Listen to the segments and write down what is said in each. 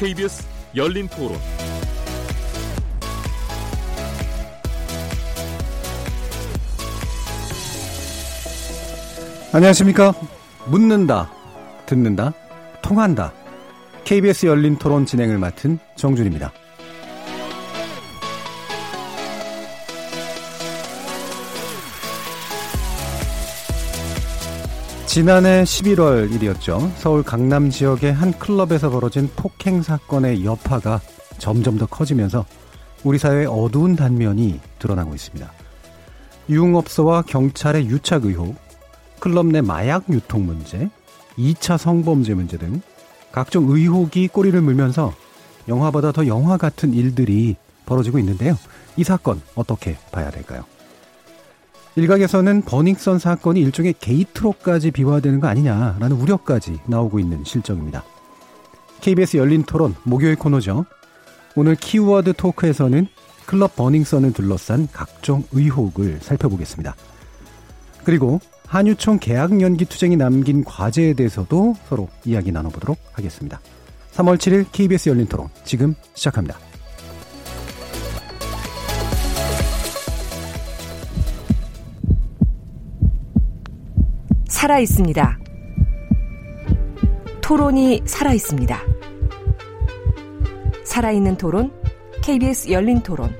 KBS 열린 토론. 안녕하십니까. 묻는다, 듣는다, 통한다. KBS 열린 토론 진행을 맡은 정준입니다. 지난해 11월 일이었죠. 서울 강남 지역의 한 클럽에서 벌어진 폭행 사건의 여파가 점점 더 커지면서 우리 사회의 어두운 단면이 드러나고 있습니다. 유흥업소와 경찰의 유착 의혹, 클럽 내 마약 유통 문제, 2차 성범죄 문제 등 각종 의혹이 꼬리를 물면서 영화보다 더 영화 같은 일들이 벌어지고 있는데요. 이 사건 어떻게 봐야 될까요? 일각에서는 버닝썬 사건이 일종의 게이트로까지 비화되는 거 아니냐라는 우려까지 나오고 있는 실정입니다. KBS 열린 토론 목요일 코너죠. 오늘 키워드 토크에서는 클럽 버닝썬을 둘러싼 각종 의혹을 살펴보겠습니다. 그리고 한유총 계약 연기 투쟁이 남긴 과제에 대해서도 서로 이야기 나눠보도록 하겠습니다. 3월 7일 KBS 열린 토론 지금 시작합니다. 살아 있습니다. 토론이 살아 있습니다. 살아있는 토론, KBS 열린 토론.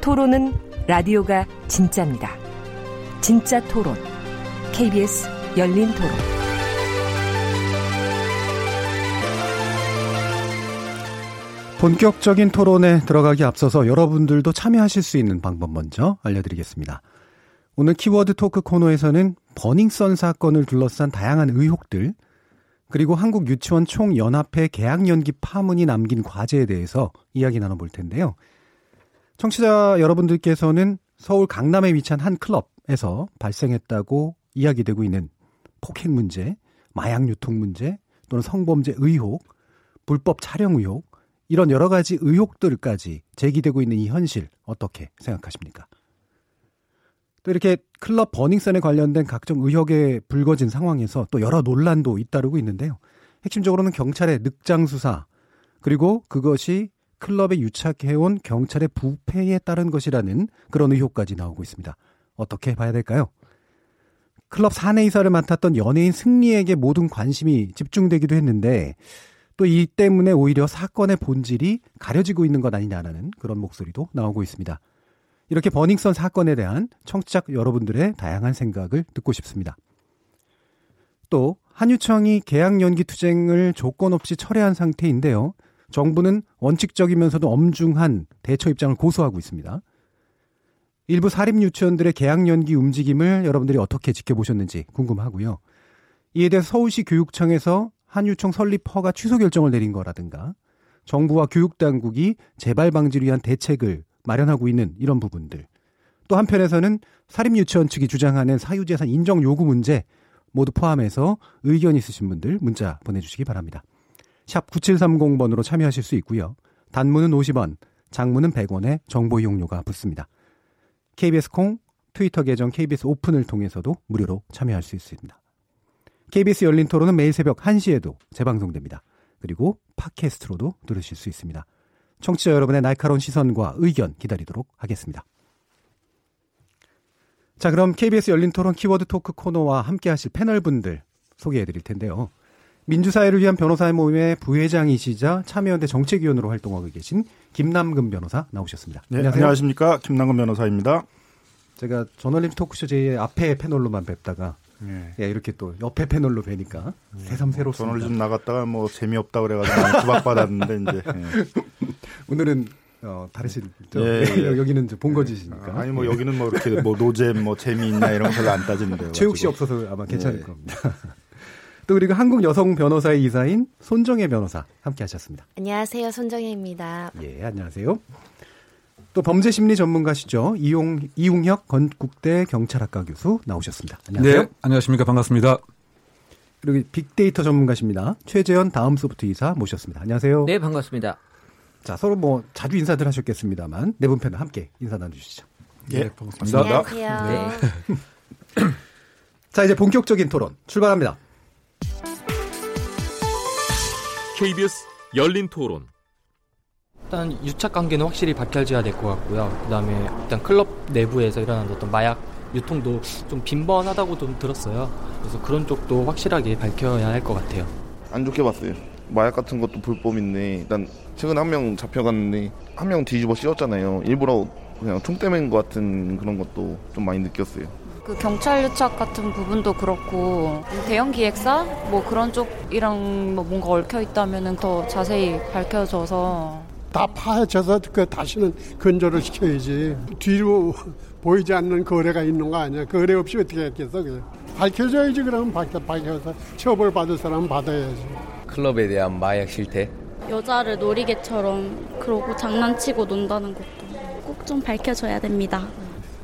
토론은 라디오가 진짜입니다. 진짜 토론, KBS 열린 토론. 본격적인 토론에 들어가기 앞서서 여러분들도 참여하실 수 있는 방법 먼저 알려드리겠습니다. 오늘 키워드 토크 코너에서는 버닝썬 사건을 둘러싼 다양한 의혹들, 그리고 한국 유치원 총연합회 계약 연기 파문이 남긴 과제에 대해서 이야기 나눠볼 텐데요. 청취자 여러분들께서는 서울 강남에 위치한 한 클럽에서 발생했다고 이야기되고 있는 폭행 문제, 마약 유통 문제, 또는 성범죄 의혹, 불법 촬영 의혹, 이런 여러 가지 의혹들까지 제기되고 있는 이 현실 어떻게 생각하십니까? 또 이렇게 클럽 버닝썬에 관련된 각종 의혹에 불거진 상황에서 또 여러 논란도 잇따르고 있는데요. 핵심적으로는 경찰의 늑장 수사 그리고 그것이 클럽에 유착해온 경찰의 부패에 따른 것이라는 그런 의혹까지 나오고 있습니다. 어떻게 봐야 될까요? 클럽 사내 이사를 맡았던 연예인 승리에게 모든 관심이 집중되기도 했는데 또 이 때문에 오히려 사건의 본질이 가려지고 있는 것 아니냐라는 그런 목소리도 나오고 있습니다. 이렇게 버닝썬 사건에 대한 청취자 여러분들의 다양한 생각을 듣고 싶습니다. 또 한유청이 계약 연기 투쟁을 조건 없이 철회한 상태인데요. 정부는 원칙적이면서도 엄중한 대처 입장을 고수하고 있습니다. 일부 사립 유치원들의 계약 연기 움직임을 여러분들이 어떻게 지켜보셨는지 궁금하고요. 이에 대해 서울시 교육청에서 한유청 설립 허가 취소 결정을 내린 거라든가 정부와 교육 당국이 재발 방지를 위한 대책을 마련하고 있는 이런 부분들. 또 한편에서는 사립유치원 측이 주장하는 사유재산 인정 요구 문제 모두 포함해서 의견 있으신 분들 문자 보내주시기 바랍니다. 샵 9730번으로 참여하실 수 있고요. 단문은 50원, 장문은 100원에 정보 이용료가 붙습니다. KBS 콩, 트위터 계정 KBS 오픈을 통해서도 무료로 참여할 수 있습니다. KBS 열린 토론은 매일 새벽 1시에도 재방송됩니다. 그리고 팟캐스트로도 들으실 수 있습니다. 청취자 여러분의 날카로운 시선과 의견 기다리도록 하겠습니다. 자, 그럼 KBS 열린 토론 키워드 토크 코너와 함께 하실 패널분들 소개해 드릴 텐데요. 민주사회를 위한 변호사의 모임의 부회장이시자 참여연대 정책위원으로 활동하고 계신 김남근 변호사 나오셨습니다. 네, 안녕하세요. 안녕하십니까. 김남근 변호사입니다. 제가 저널림 토크쇼 제 앞에 패널로만 뵙다가 예. 예, 이렇게 또 옆에 패널로 뵈니까 예. 새삼 새롭습니다. 저널 좀 나갔다가 뭐 재미없다 그래가지고 수박받았는데 이제 예. 오늘은 어, 다르시죠? 예, 예. 여기는 본거지시니까. 아니 뭐 여기는 뭐 이렇게 뭐 노잼 뭐 재미있나 이런 거 별로 안 따지는데요. 최욱 씨 없어서 아마 괜찮을 겁니다. 또 그리고 한국 여성 변호사의 이사인 손정혜 변호사 함께 하셨습니다. 안녕하세요. 손정혜입니다. 예, 안녕하세요. 또 범죄 심리 전문가시죠. 이용 이웅혁 건국대 경찰학과 교수 나오셨습니다. 안녕하세요. 네, 안녕하십니까. 반갑습니다. 그리고 빅데이터 전문가십니다. 최재현 다음 소프트 이사 모셨습니다. 안녕하세요. 네, 반갑습니다. 자, 서로 뭐 자주 인사들 하셨겠습니다만 네분 패널 함께 인사 나눠주시죠. 예, 네, 반갑습니다. 안녕하세요. 네. 자, 이제 본격적인 토론 출발합니다. KBS 열린 토론. 일단 유착 관계는 확실히 밝혀져야 될것 같고요. 그다음에 일단 클럽 내부에서 일어난 어떤 마약 유통도 좀 빈번하다고 좀 들었어요. 그래서 그런 쪽도 확실하게 밝혀야 할 것 같아요. 안 좋게 봤어요. 마약 같은 것도 불법인데 일단 최근 한 명 잡혀갔는데 한 명 뒤집어 씌웠잖아요. 일부러 그냥 총대맨 것 같은 그런 것도 좀 많이 느꼈어요. 그 경찰 유착 같은 부분도 그렇고 대형 기획사 뭐 그런 쪽이랑 뭐 뭔가 얽혀 있다면은 더 자세히 밝혀져서 다 파헤쳐서 그 다시는 근절을 시켜야지 뒤로 보이지 않는 거래가 있는 거 아니야 거래 없이 어떻게 했겠어 그냥 밝혀져야지 그러면 밝혀, 밝혀서 처벌받을 사람은 받아야지 클럽에 대한 마약 실태 여자를 놀이개처럼 그러고 장난치고 논다는 것도 꼭 좀 밝혀져야 됩니다.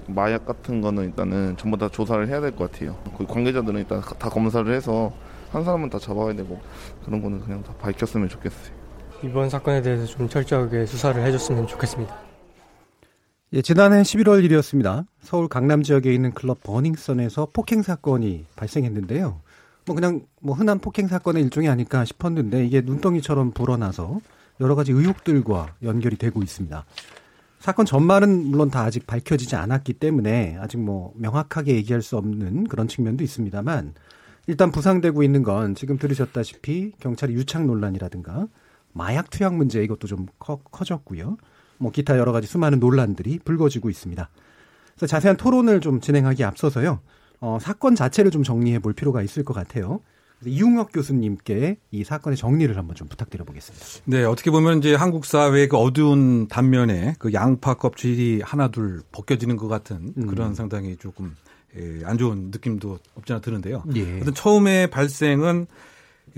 마약 같은 거는 일단은 전부 다 조사를 해야 될 것 같아요. 그 관계자들은 일단 다 검사를 해서 한 사람은 다 잡아야 되고 그런 거는 그냥 다 밝혔으면 좋겠어요. 이번 사건에 대해서 좀 철저하게 수사를 해줬으면 좋겠습니다. 예, 지난해 11월 일이었습니다. 서울 강남 지역에 있는 클럽 버닝썬에서 폭행 사건이 발생했는데요. 뭐 그냥 뭐 흔한 폭행 사건의 일종이 아닐까 싶었는데 이게 눈덩이처럼 불어나서 여러 가지 의혹들과 연결이 되고 있습니다. 사건 전말은 물론 다 아직 밝혀지지 않았기 때문에 아직 뭐 명확하게 얘기할 수 없는 그런 측면도 있습니다만 일단 부상되고 있는 건 지금 들으셨다시피 경찰의 유착 논란이라든가 마약 투약 문제 이것도 좀 커, 커졌고요. 뭐 기타 여러 가지 수많은 논란들이 불거지고 있습니다. 그래서 자세한 토론을 좀 진행하기 앞서서요. 어, 사건 자체를 좀 정리해 볼 필요가 있을 것 같아요. 이웅혁 교수님께 이 사건의 정리를 한번 좀 부탁드려 보겠습니다. 네, 어떻게 보면 이제 한국 사회의 그 어두운 단면에 그 양파 껍질이 하나둘 벗겨지는 것 같은 음. 그런 상당히 조금 예, 안 좋은 느낌도 없지 않아 드는데요. 예. 처음에 발생은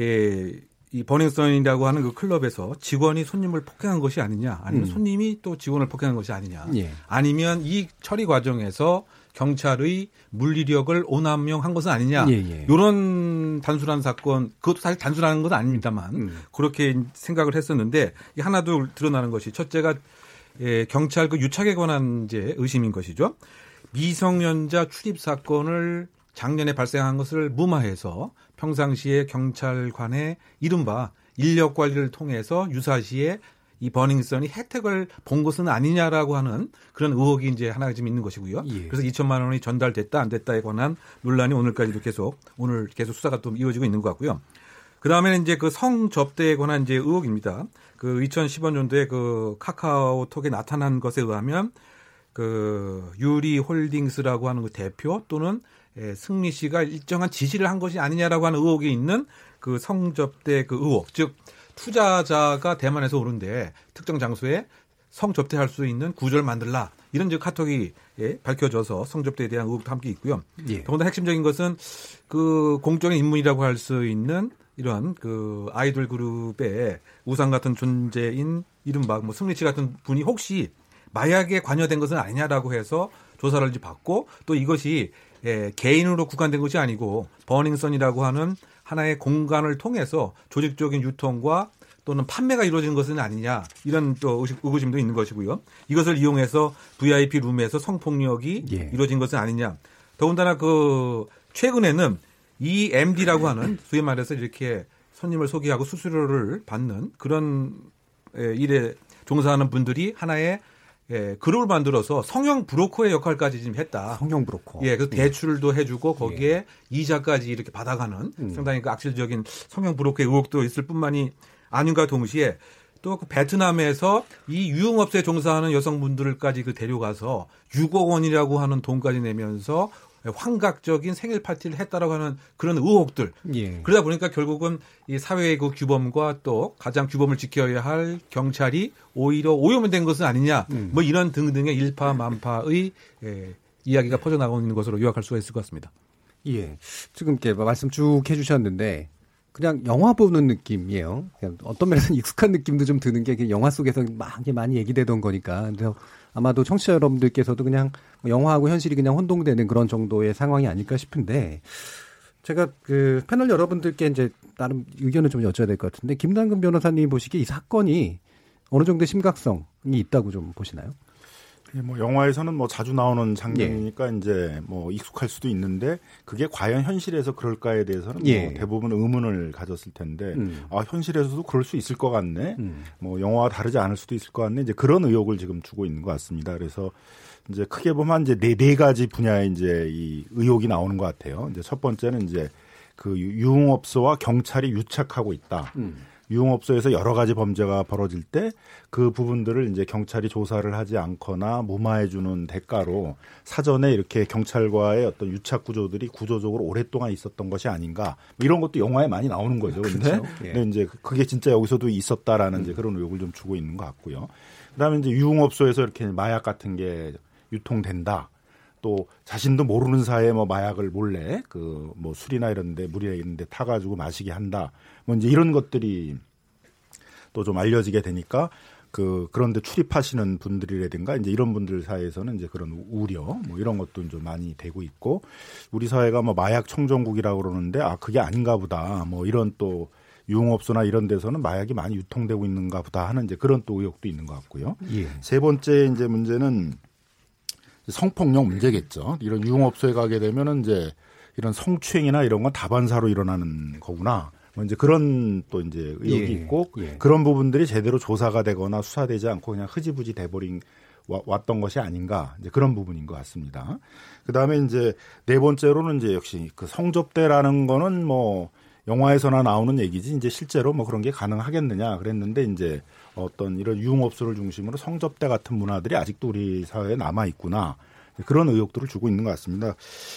예, 이 버닝썬이라고 하는 그 클럽에서 직원이 손님을 폭행한 것이 아니냐, 아니면 음. 손님이 또 직원을 폭행한 것이 아니냐, 예. 아니면 이 처리 과정에서 경찰의 물리력을 오남용한 것은 아니냐, 예, 예. 이런 단순한 사건, 그것도 사실 단순한 건 아닙니다만 음. 그렇게 생각을 했었는데 하나둘 드러나는 것이 첫째가 예, 경찰 그 유착에 관한 이제 의심인 것이죠. 미성년자 출입 사건을 작년에 발생한 것을 무마해서 평상시에 경찰관의 이른바 인력 관리를 통해서 유사시에 이 버닝썬이 혜택을 본 것은 아니냐라고 하는 그런 의혹이 이제 하나 좀 있는 것이고요. 예. 그래서 2천만 원이 전달됐다 안 됐다에 관한 논란이 오늘까지도 계속 오늘 계속 수사가 또 이어지고 있는 것 같고요. 그 다음에는 이제 그 성 접대에 관한 이제 의혹입니다. 그 2015년도에 그 카카오톡에 나타난 것에 의하면 그 유리 홀딩스라고 하는 그 대표 또는 예, 승리 씨가 일정한 지시를 한 것이 아니냐라고 하는 의혹이 있는 그 성접대 그 의혹, 즉 투자자가 대만에서 오는데 특정 장소에 성접대할 수 있는 구조를 만들라 이런 즉 카톡이 예, 밝혀져서 성접대에 대한 의혹도 함께 있고요. 예. 더군다나 핵심적인 것은 그 공적인 인물이라고 할 수 있는 이러한 그 아이돌 그룹의 우상 같은 존재인 이른바 뭐 승리 씨 같은 분이 혹시 마약에 관여된 것은 아니냐라고 해서 조사를 받고 또 이것이 예, 개인으로 구간된 것이 아니고 버닝썬이라고 하는 하나의 공간을 통해서 조직적인 유통과 또는 판매가 이루어지는 것은 아니냐 이런 또 의구심도 있는 것이고요. 이것을 이용해서 VIP 룸에서 성폭력이 예. 이루어진 것은 아니냐. 더군다나 그 최근에는 이 MD라고 하는 소위 말해서 이렇게 손님을 소개하고 수수료를 받는 그런 예, 일에 종사하는 분들이 하나의 예, 그룹을 만들어서 성형 브로커의 역할까지 지금 했다. 성형 브로커. 예, 그래서 대출도 해주고 거기에 예. 이자까지 이렇게 받아가는 음. 상당히 그 악질적인 성형 브로커의 의혹도 있을 뿐만이 아닌가 동시에 또 그 베트남에서 이 유흥업소에 종사하는 여성분들까지 그 데려가서 6억 원이라고 하는 돈까지 내면서 환각적인 생일 파티를 했다라고 하는 그런 의혹들. 예. 그러다 보니까 결국은 이 사회의 그 규범과 또 가장 규범을 지켜야 할 경찰이 오히려 오염된 것은 아니냐. 음. 뭐 이런 등등의 일파만파의 예, 이야기가 퍼져나가고 있는 것으로 요약할 수가 있을 것 같습니다. 예. 지금 이렇게 말씀 쭉 해주셨는데 그냥 영화 보는 느낌이에요. 그냥 어떤 면에서는 익숙한 느낌도 좀 드는 게 영화 속에서 막 많이 얘기되던 거니까. 그래서 아마도 청취자 여러분들께서도 그냥 영화하고 현실이 그냥 혼동되는 그런 정도의 상황이 아닐까 싶은데 제가 그 패널 여러분들께 이제 나름 의견을 좀 여쭤야 될 것 같은데 김남근 변호사님 보시기에 이 사건이 어느 정도의 심각성이 있다고 좀 보시나요? 예, 뭐 영화에서는 뭐 자주 나오는 장면이니까 예. 이제 뭐 익숙할 수도 있는데 그게 과연 현실에서 그럴까에 대해서는 예. 뭐 대부분 의문을 가졌을 텐데 음. 아 현실에서도 그럴 수 있을 것 같네. 음. 뭐 영화와 다르지 않을 수도 있을 것 같네. 이제 그런 의혹을 지금 주고 있는 것 같습니다. 그래서 이제 크게 보면 이제 네, 네 가지 분야에 이제 이 의혹이 나오는 것 같아요. 이제 첫 번째는 이제 그 유흥업소와 경찰이 유착하고 있다. 음. 유흥업소에서 여러 가지 범죄가 벌어질 때 그 부분들을 이제 경찰이 조사를 하지 않거나 무마해 주는 대가로 사전에 이렇게 경찰과의 어떤 유착 구조들이 구조적으로 오랫동안 있었던 것이 아닌가 뭐 이런 것도 영화에 많이 나오는 거죠. 그런데 그렇죠. 예. 근데 이제 그게 진짜 여기서도 있었다라는 음. 이제 그런 의혹을 좀 주고 있는 것 같고요. 그다음에 이제 유흥업소에서 이렇게 마약 같은 게 유통된다. 또 자신도 모르는 사이에 뭐 마약을 몰래 그 뭐 술이나 이런데 물이나 이런데 타가지고 마시게 한다. 뭐 이제 이런 것들이 또 좀 알려지게 되니까 그 그런데 출입하시는 분들이라든가 이제 이런 분들 사이에서는 이제 그런 우려 뭐 이런 것도 좀 많이 되고 있고 우리 사회가 뭐 마약 청정국이라고 그러는데 아 그게 아닌가 보다 뭐 이런 또 유흥업소나 이런 데서는 마약이 많이 유통되고 있는가 보다 하는 이제 그런 또 의혹도 있는 것 같고요. 예. 세 번째 이제 문제는 성폭력 문제겠죠. 이런 유흥업소에 가게 되면은 이제 이런 성추행이나 이런 건 다반사로 일어나는 거구나. 뭐 이제 그런 또 이제 의혹이 예, 있고 예. 그런 부분들이 제대로 조사가 되거나 수사되지 않고 그냥 흐지부지 돼버린 왔던 것이 아닌가 이제 그런 부분인 것 같습니다. 그 다음에 이제 네 번째로는 이제 역시 그 성접대라는 거는 뭐 영화에서나 나오는 얘기지 이제 실제로 뭐 그런 게 가능하겠느냐 그랬는데 이제 어떤 이런 유흥업소를 중심으로 성접대 같은 문화들이 아직도 우리 사회에 남아 있구나. 그런 의혹들을 주고 있는 것 같습니다.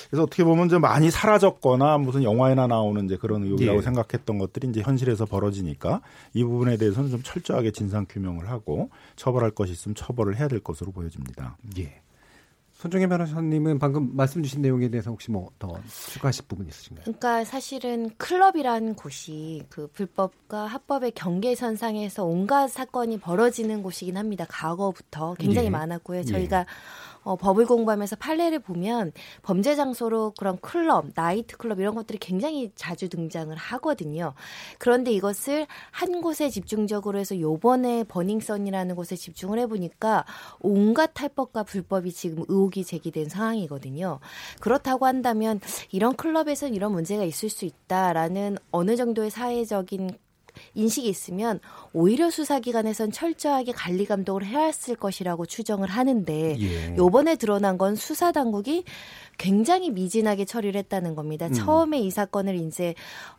그래서 어떻게 보면 좀 많이 사라졌거나 무슨 영화에나 나오는 이제 그런 의혹이라고 예. 생각했던 것들이 이제 현실에서 벌어지니까 이 부분에 대해서는 좀 철저하게 진상 규명을 하고 처벌할 것이 있으면 처벌을 해야 될 것으로 보여집니다. 예. 손정혜 변호사님은 방금 말씀 주신 내용에 대해서 혹시 뭐 더 추가하실 부분 있으신가요? 그러니까 사실은 클럽이라는 곳이 그 불법과 합법의 경계선상에서 온갖 사건이 벌어지는 곳이긴 합니다. 과거부터 굉장히 예. 많았고요. 저희가 예. 어, 법을 공부하면서 판례를 보면 범죄 장소로 그런 클럽, 나이트 클럽 이런 것들이 굉장히 자주 등장을 하거든요. 그런데 이것을 한 곳에 집중적으로 해서 요번에 버닝썬이라는 곳에 집중을 해보니까 온갖 탈법과 불법이 지금 의혹이 제기된 상황이거든요. 그렇다고 한다면 이런 클럽에서는 이런 문제가 있을 수 있다라는 어느 정도의 사회적인 인식이 있으면 오히려 수사기관에선 철저하게 관리 감독을 해왔을 것이라고 추정을 하는데 예. 요번에 드러난 건 수사 당국이 굉장히 미진하게 처리를 했다는 겁니다. 음. 처음에 이 사건을 이제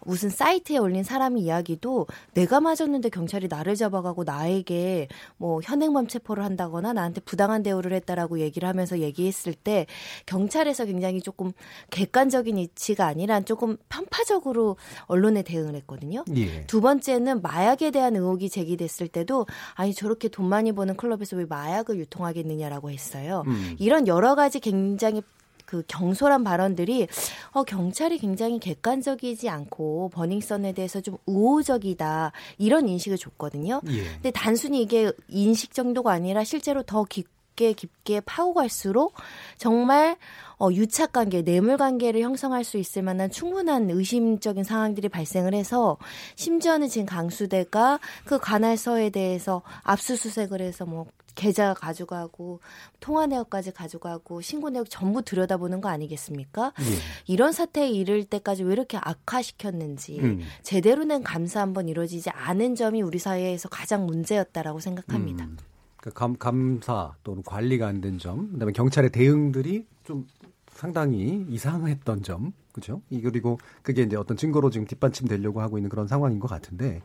무슨 사이트에 올린 사람이 이야기도 내가 맞았는데 경찰이 나를 잡아가고 나에게 뭐 현행범 체포를 한다거나 나한테 부당한 대우를 했다라고 얘기를 하면서 얘기했을 때 경찰에서 굉장히 조금 객관적인 이치가 아니라 조금 편파적으로 언론에 대응을 했거든요. 예. 두 번째는 마약에 대한 의혹이 제기됐을 때도 아니 저렇게 돈 많이 버는 클럽에서 왜 마약을 유통하겠느냐라고 했어요. 음. 이런 여러 가지 굉장히 그 경솔한 발언들이 어 경찰이 굉장히 객관적이지 않고 버닝썬에 대해서 좀 우호적이다 이런 인식을 줬거든요. 예. 근데 단순히 이게 인식 정도가 아니라 실제로 더 깊 게 깊게 파고 갈수록 정말 어, 유착 관계, 뇌물 관계를 형성할 수 있을 만한 충분한 의심적인 상황들이 발생을 해서 심지어는 지금 강수대가 그 관할서에 대해서 압수수색을 해서 뭐 계좌 가져가고 통화 내역까지 가져가고 신고 내역 전부 들여다보는 거 아니겠습니까? 예. 이런 사태에 이를 때까지 왜 이렇게 악화시켰는지 음. 제대로 된 감사 한번 이루어지지 않은 점이 우리 사회에서 가장 문제였다라고 생각합니다. 음. 그 감, 감사 또는 관리가 안 된 점, 그다음에 경찰의 대응들이 좀 상당히 이상했던 점, 그죠? 그리고 그게 이제 어떤 증거로 지금 뒷받침 되려고 하고 있는 그런 상황인 것 같은데,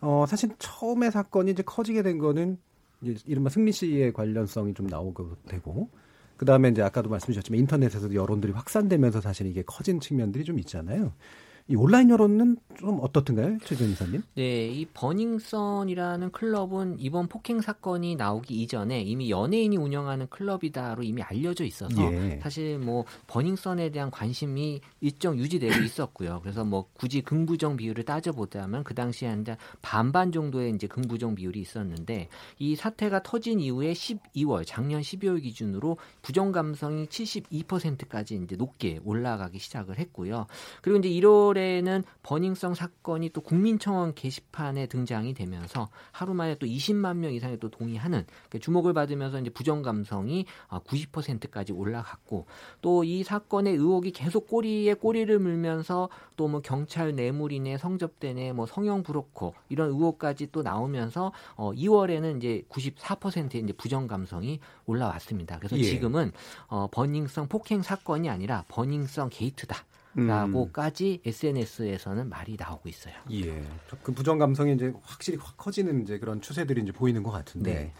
어, 사실 처음에 사건이 이제 커지게 된 거는 이른바 승리 씨의 관련성이 좀 나오게 되고 그 다음에 이제 아까도 말씀주셨지만 인터넷에서도 여론들이 확산되면서 사실 이게 커진 측면들이 좀 있잖아요. 이 온라인 여론은 좀 어떻든가요, 최전 이사님? 네, 이 버닝썬이라는 클럽은 이번 폭행 사건이 나오기 이전에 이미 연예인이 운영하는 클럽이다로 이미 알려져 있어서 예. 사실 뭐 버닝썬에 대한 관심이 일정 유지되고 있었고요. 그래서 뭐 굳이 긍부정 비율을 따져보자면 그 당시에 한 반반 정도의 이제 긍부정 비율이 있었는데 이 사태가 터진 이후에 12월 작년 12월 기준으로 부정 감성이 72%까지 이제 높게 올라가기 시작을 했고요. 그리고 이제 1월 2월에는 버닝썬 사건이 또 국민청원 게시판에 등장이 되면서 하루 만에 또 20만 명 이상이 또 동의하는 그러니까 주목을 받으면서 이제 부정 감성이 90%까지 아, 올라갔고 또 이 사건의 의혹이 계속 꼬리에 꼬리를 물면서 또 뭐 경찰 뇌물이네 성접대네 뭐 성형 브로커 이런 의혹까지 또 나오면서 어 2월에는 이제 94%의 이제 부정 감성이 올라왔습니다. 그래서 예. 지금은 어 버닝썬 폭행 사건이 아니라 버닝썬 게이트다. 라고까지 음. SNS에서는 말이 나오고 있어요. 예. 그 부정 감성이 이제 확실히 확 커지는 이제 그런 추세들이 이제 보이는 것 같은데. 네.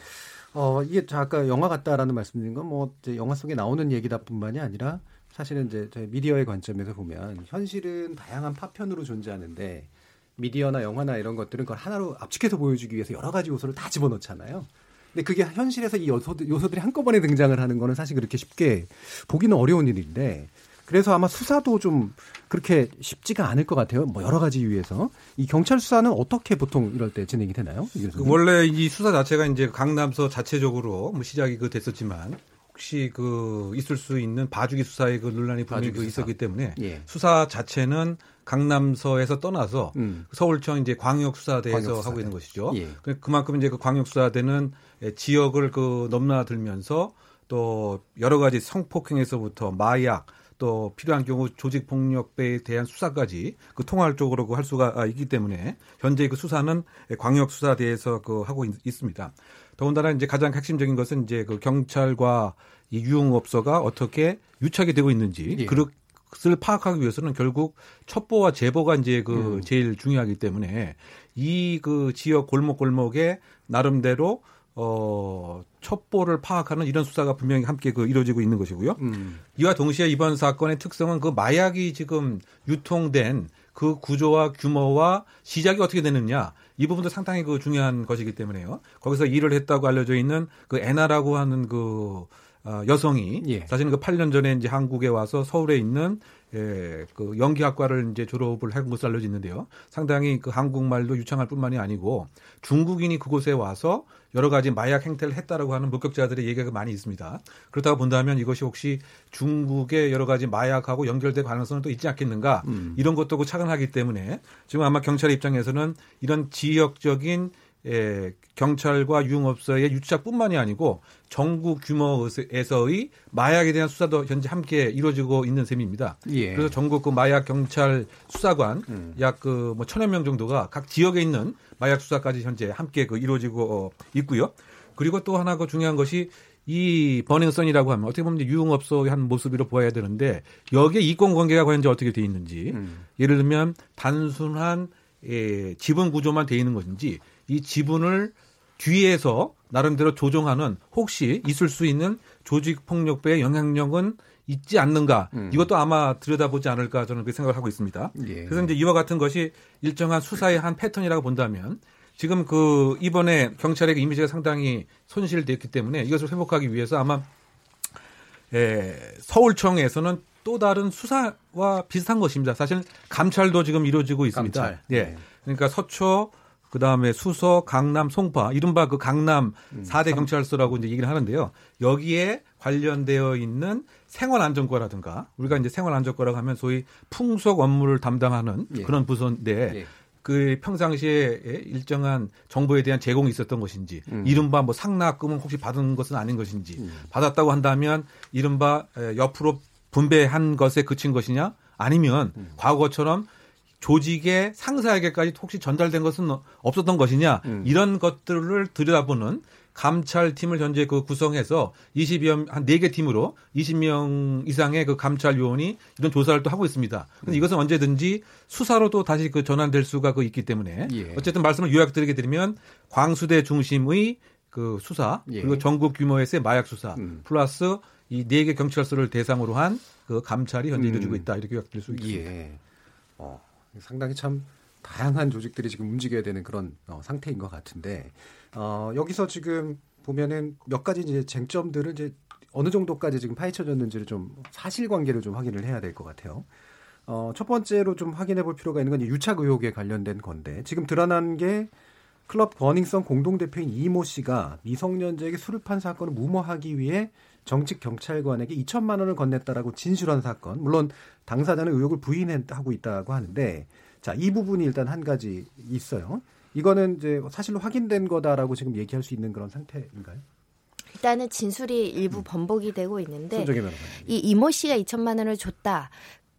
어, 이게 아까 영화 같다라는 말씀드린 건 뭐 영화 속에 나오는 얘기다뿐만이 아니라 사실은 이제 저희 미디어의 관점에서 보면 현실은 다양한 파편으로 존재하는데 미디어나 영화나 이런 것들은 그걸 하나로 압축해서 보여주기 위해서 여러 가지 요소를 다 집어넣잖아요. 근데 그게 현실에서 이 요소들, 요소들이 한꺼번에 등장을 하는 거는 사실 그렇게 쉽게 보기는 어려운 일인데 그래서 아마 수사도 좀 그렇게 쉽지가 않을 것 같아요. 뭐 여러 가지 이유에서 이 경찰 수사는 어떻게 보통 이럴 때 진행이 되나요? 그 원래 이 수사 자체가 이제 강남서 자체적으로 뭐 시작이 그 됐었지만 혹시 그 있을 수 있는 봐주기 수사의 그 논란이 분명히 그 있었기 때문에 예. 수사 자체는 강남서에서 떠나서 음. 서울청 이제 광역수사대에서 광역수사대. 하고 있는 것이죠. 예. 그 그만큼 이제 그 광역수사대는 지역을 그 넘나들면서 또 여러 가지 성폭행에서부터 마약 또 필요한 경우 조직 폭력배에 대한 수사까지 그 통할적으로 그할 수가 아, 있기 때문에 현재 그 수사는 광역 수사대에서 그 하고 있, 습니다 더군다나 이제 가장 핵심적인 것은 이제 그 경찰과 이 유흥업소가 어떻게 유착이 되고 있는지 예. 그것을 파악하기 위해서는 결국 첩보와 제보가 이제 그 음. 제일 중요하기 때문에 이 그 지역 골목 골목에 나름대로 어, 첩보를 파악하는 이런 수사가 분명히 함께 그 이루어지고 있는 것이고요. 음. 이와 동시에 이번 사건의 특성은 그 마약이 지금 유통된 그 구조와 규모와 시작이 어떻게 되느냐 이 부분도 상당히 그 중요한 것이기 때문에요. 거기서 일을 했다고 알려져 있는 그 에나라고 하는 그 어, 여성이 예. 사실은 그 8년 전에 이제 한국에 와서 서울에 있는 예, 그 연기학과를 이제 졸업을 한 것으로 알려져 있는데요. 상당히 그 한국말도 유창할 뿐만이 아니고 중국인이 그곳에 와서 여러 가지 마약 행태를 했다라고 하는 목격자들의 얘기가 많이 있습니다. 그렇다고 본다면 이것이 혹시 중국의 여러 가지 마약하고 연결될 가능성은 또 있지 않겠는가 음. 이런 것도 그 차근하기 때문에 지금 아마 경찰 입장에서는 이런 지역적인 예, 경찰과 유흥업소의 유착뿐만이 아니고 전국 규모에서의 마약에 대한 수사도 현재 함께 이루어지고 있는 셈입니다. 예. 그래서 전국 그 마약 경찰 수사관 음. 약그 뭐 천여 명 정도가 각 지역에 있는 마약 수사까지 현재 함께 그 이루어지고 있고요. 그리고 또 하나 그 중요한 것이 이 버닝썬이라고 하면 어떻게 보면 유흥업소의 한 모습으로 보아야 되는데 여기에 이권 관계가 과연 어떻게 돼 있는지 음. 예를 들면 단순한 예, 지분 구조만 돼 있는 것인지 이 지분을 뒤에서 나름대로 조정하는 혹시 있을 수 있는 조직 폭력배의 영향력은 있지 않는가 음. 이것도 아마 들여다보지 않을까 저는 그 생각을 하고 있습니다. 예. 그래서 이제 이와 같은 것이 일정한 수사의 한 패턴이라고 본다면 지금 그 이번에 경찰에게 이미지가 상당히 손실됐기 때문에 이것을 회복하기 위해서 아마 에, 서울청에서는 또 다른 수사와 비슷한 것입니다. 사실 감찰도 지금 이루어지고 있습니다. 감찰. 예. 네. 그러니까 서초 그 다음에 수서, 강남, 송파, 이른바 그 강남 음, 4대 경찰서라고 이제 얘기를 하는데요. 여기에 관련되어 있는 생활안전과라든가 우리가 이제 생활안전과라고 하면 소위 풍속 업무를 담당하는 예. 그런 부서인데 예. 그 평상시에 일정한 정보에 대한 제공이 있었던 것인지 음. 이른바 뭐 상납금은 혹시 받은 것은 아닌 것인지 음. 받았다고 한다면 이른바 옆으로 분배한 것에 그친 것이냐 아니면 음. 과거처럼 조직의 상사에게까지 혹시 전달된 것은 없었던 것이냐 음. 이런 것들을 들여다보는 감찰팀을 현재 그 구성해서 20여 한 4개 팀으로 20명 이상의 그 감찰 요원이 이런 조사를 또 하고 있습니다. 근데 음. 이것은 언제든지 수사로도 다시 그 전환될 수가 그 있기 때문에 예. 어쨌든 말씀을 요약드리게 되면 광수대 중심의 그 수사 예. 그리고 전국 규모에서의 마약 수사 음. 플러스 이네개 경찰서를 대상으로 한 그 감찰이 현재 음. 이루어지고 있다 이렇게 요약될 수 있습니다. 예. 어. 상당히 참 다양한 조직들이 지금 움직여야 되는 그런 어, 상태인 것 같은데 어, 여기서 지금 보면은 몇 가지 이제 쟁점들을 이제 어느 정도까지 지금 파헤쳐졌는지를 좀 사실관계를 좀 확인을 해야 될 것 같아요. 어, 첫 번째로 좀 확인해 볼 필요가 있는 건 유착 의혹에 관련된 건데 지금 드러난 게 클럽 버닝썬 공동대표인 이모 씨가 미성년자에게 술을 판 사건을 무모하기 위해 정직 경찰관에게 2천만 원을 건넸다라고 진술한 사건. 물론 당사자는 의혹을 부인하고 있다고 하는데 자, 이 부분이 일단 한 가지 있어요. 이거는 이제 사실로 확인된 거다라고 지금 얘기할 수 있는 그런 상태인가요? 일단은 진술이 일부 음. 번복이 되고 있는데 이 이모 씨가 2천만 원을 줬다.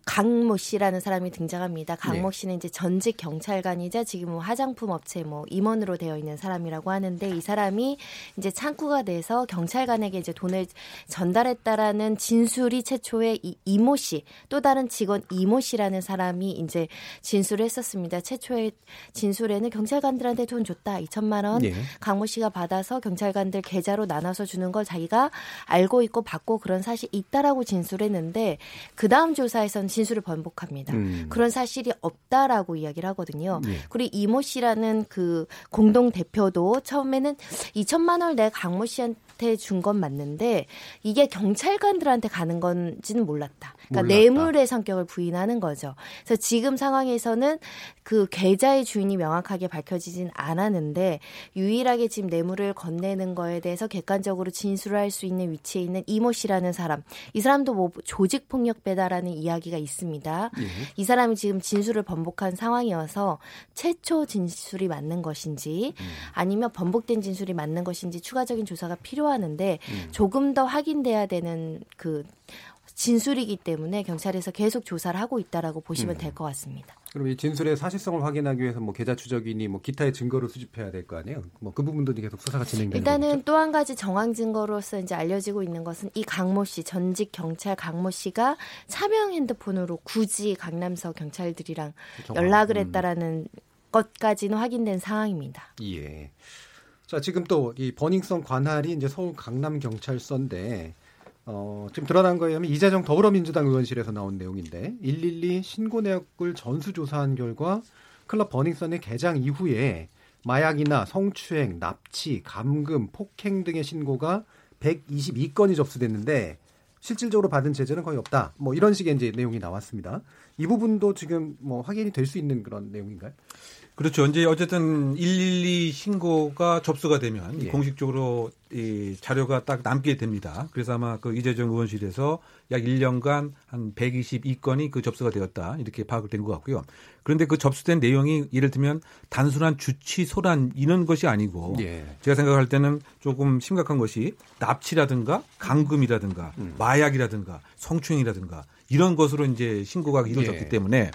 강모 씨라는 사람이 등장합니다. 강모 네. 씨는 이제 전직 경찰관이자 지금 뭐 화장품 업체 뭐 임원으로 되어 있는 사람이라고 하는데 이 사람이 이제 창구가 돼서 경찰관에게 이제 돈을 전달했다라는 진술이 최초의 이 이모 씨, 또 다른 직원 이모 씨라는 사람이 이제 진술을 했었습니다. 최초의 진술에는 경찰관들한테 돈 줬다. 2천만 원 네. 강모 씨가 받아서 경찰관들 계좌로 나눠서 주는 걸 자기가 알고 있고 받고 그런 사실이 있다라고 진술했는데 그 다음 조사에서는 진술을 번복합니다. 음. 그런 사실이 없다라고 이야기를 하거든요. 예. 그리고 이모 씨라는 그 공동 대표도 처음에는 2천만 원을 내가 강모 씨한테 경찰한테 준 건 맞는데 이게 경찰관들한테 가는 건지는 몰랐다. 그러니까 몰랐다. 뇌물의 성격을 부인하는 거죠. 그래서 지금 상황에서는 그 계좌의 주인이 명확하게 밝혀지진 않았는데 유일하게 지금 뇌물을 건네는 거에 대해서 객관적으로 진술을 할 수 있는 위치에 있는 이모 씨라는 사람. 이 사람도 뭐 조직 폭력 배다라는 이야기가 있습니다. 예. 이 사람이 지금 진술을 번복한 상황이어서 최초 진술이 맞는 것인지 음. 아니면 번복된 진술이 맞는 것인지 추가적인 조사가 필요 필요하는데 음. 조금 더 확인돼야 되는 그 진술이기 때문에 경찰에서 계속 조사를 하고 있다라고 보시면 음. 될것 같습니다. 그럼 이 진술의 사실성을 확인하기 위해서 뭐 계좌 추적이니 뭐 기타의 증거를 수집해야 될 거 아니에요? 뭐 그 부분도 계속 수사가 진행되는 일단은 또 한 가지 정황 증거로서 이제 알려지고 있는 것은 이 강모 씨 전직 경찰 강모 씨가 차명 핸드폰으로 굳이 강남서 경찰들이랑 정황. 연락을 음. 했다라는 음. 것까지는 확인된 상황입니다. 예. 자, 지금 또 이 버닝썬 관할이 이제 서울 강남 경찰서인데 어, 지금 드러난 거에 의하면 이재정 더불어민주당 의원실에서 나온 내용인데 112 신고 내역을 전수조사한 결과 클럽 버닝썬의 개장 이후에 마약이나 성추행, 납치, 감금, 폭행 등의 신고가 122건이 접수됐는데 실질적으로 받은 제재는 거의 없다. 뭐 이런 식의 이제 내용이 나왔습니다. 이 부분도 지금 뭐 확인이 될 수 있는 그런 내용인가요? 그렇죠. 이제 어쨌든 112 신고가 접수가 되면 예. 공식적으로 이 자료가 딱 남게 됩니다. 그래서 아마 그 이재정 의원실에서 약 1년간 한 122건이 그 접수가 되었다. 이렇게 파악을 된것 같고요. 그런데 그 접수된 내용이 예를 들면 단순한 주치 소란 이런 것이 아니고 예. 제가 생각할 때는 조금 심각한 것이 납치라든가 강금이라든가 음. 마약이라든가 성추행이라든가 이런 것으로 이제 신고가 이루어졌기 예. 때문에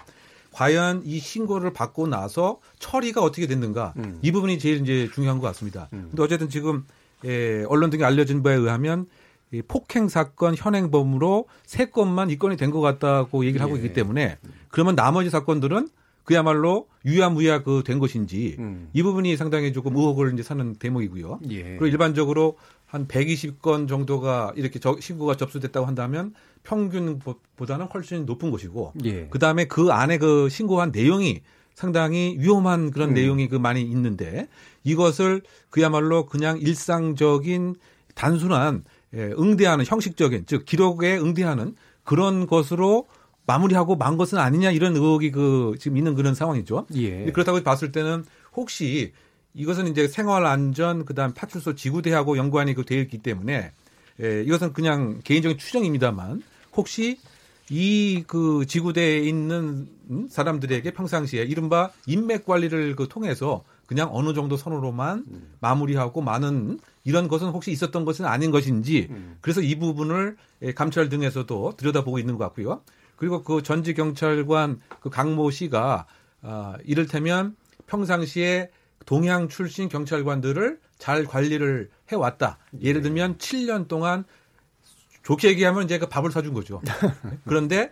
과연 이 신고를 받고 나서 처리가 어떻게 됐는가 음. 이 부분이 제일 이제 중요한 것 같습니다. 음. 근데 어쨌든 지금 예, 언론 등에 알려진 바에 의하면 이 폭행 사건 현행범으로 세 건만 입건이 된 것 같다고 얘기를 하고 예. 있기 때문에 그러면 나머지 사건들은 그야말로 유야무야 그 된 것인지 음. 이 부분이 상당히 조금 의혹을 이제 사는 대목이고요. 예. 그리고 일반적으로 한 120건 정도가 이렇게 저, 신고가 접수됐다고 한다면 평균보다는 훨씬 높은 것이고 예. 그다음에 그 안에 그 신고한 내용이 상당히 위험한 그런 음. 내용이 그 많이 있는데 이것을 그야말로 그냥 일상적인 단순한 예, 응대하는 형식적인 즉 기록에 응대하는 그런 것으로 마무리하고 만 것은 아니냐 이런 의혹이 그 지금 있는 그런 상황이죠. 예. 그렇다고 봤을 때는 혹시 이것은 이제 생활 안전 그다음 파출소 지구대하고 연관이 그 되어 있기 때문에 예, 이것은 그냥 개인적인 추정입니다만 혹시 이 그 지구대에 있는 사람들에게 평상시에 이른바 인맥 관리를 그 통해서 그냥 어느 정도 선으로만 음. 마무리하고 많은 이런 것은 혹시 있었던 것은 아닌 것인지 음. 그래서 이 부분을 예, 감찰 등에서도 들여다보고 있는 것 같고요. 그리고 그 전직 경찰관 그 강모 씨가 아, 이를테면 평상시에 동양 출신 경찰관들을 잘 관리를 해왔다. 예를 네. 들면 7년 동안 좋게 얘기하면 이제 그 밥을 사준 거죠. 그런데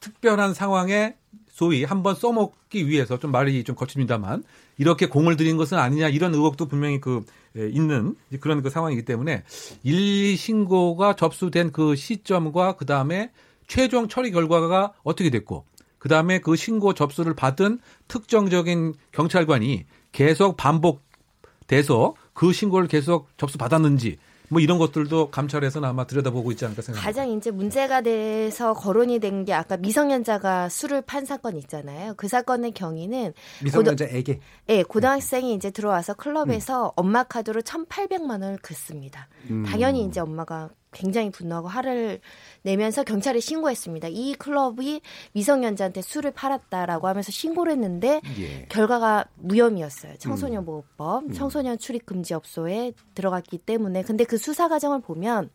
특별한 상황에 소위 한번 써먹기 위해서 좀 말이 좀 거칩니다만 이렇게 공을 들인 것은 아니냐 이런 의혹도 분명히 그 예, 있는 그런 그 상황이기 때문에 1 신고가 접수된 그 시점과 그 다음에 최종 처리 결과가 어떻게 됐고 그 다음에 그 신고 접수를 받은 특정적인 경찰관이 계속 반복돼서 그 신고를 계속 접수 받았는지 뭐 이런 것들도 감찰에서는 아마 들여다보고 있지 않을까 생각합니다. 가장 이제 문제가 돼서 거론이 된 게 아까 미성년자가 술을 판 사건 있잖아요. 그 사건의 경위는 미성년자에게 예, 네, 고등학생이 이제 들어와서 클럽에서 음. 엄마 카드로 1,800만 원을 긋습니다. 음. 당연히 이제 엄마가 굉장히 분노하고 화를 내면서 경찰에 신고했습니다. 이 클럽이 미성년자한테 술을 팔았다라고 하면서 신고를 했는데 예. 결과가 무혐의였어요. 청소년 보호법, 음. 청소년 출입 금지 업소에 들어갔기 때문에 근데 그 수사 과정을 보면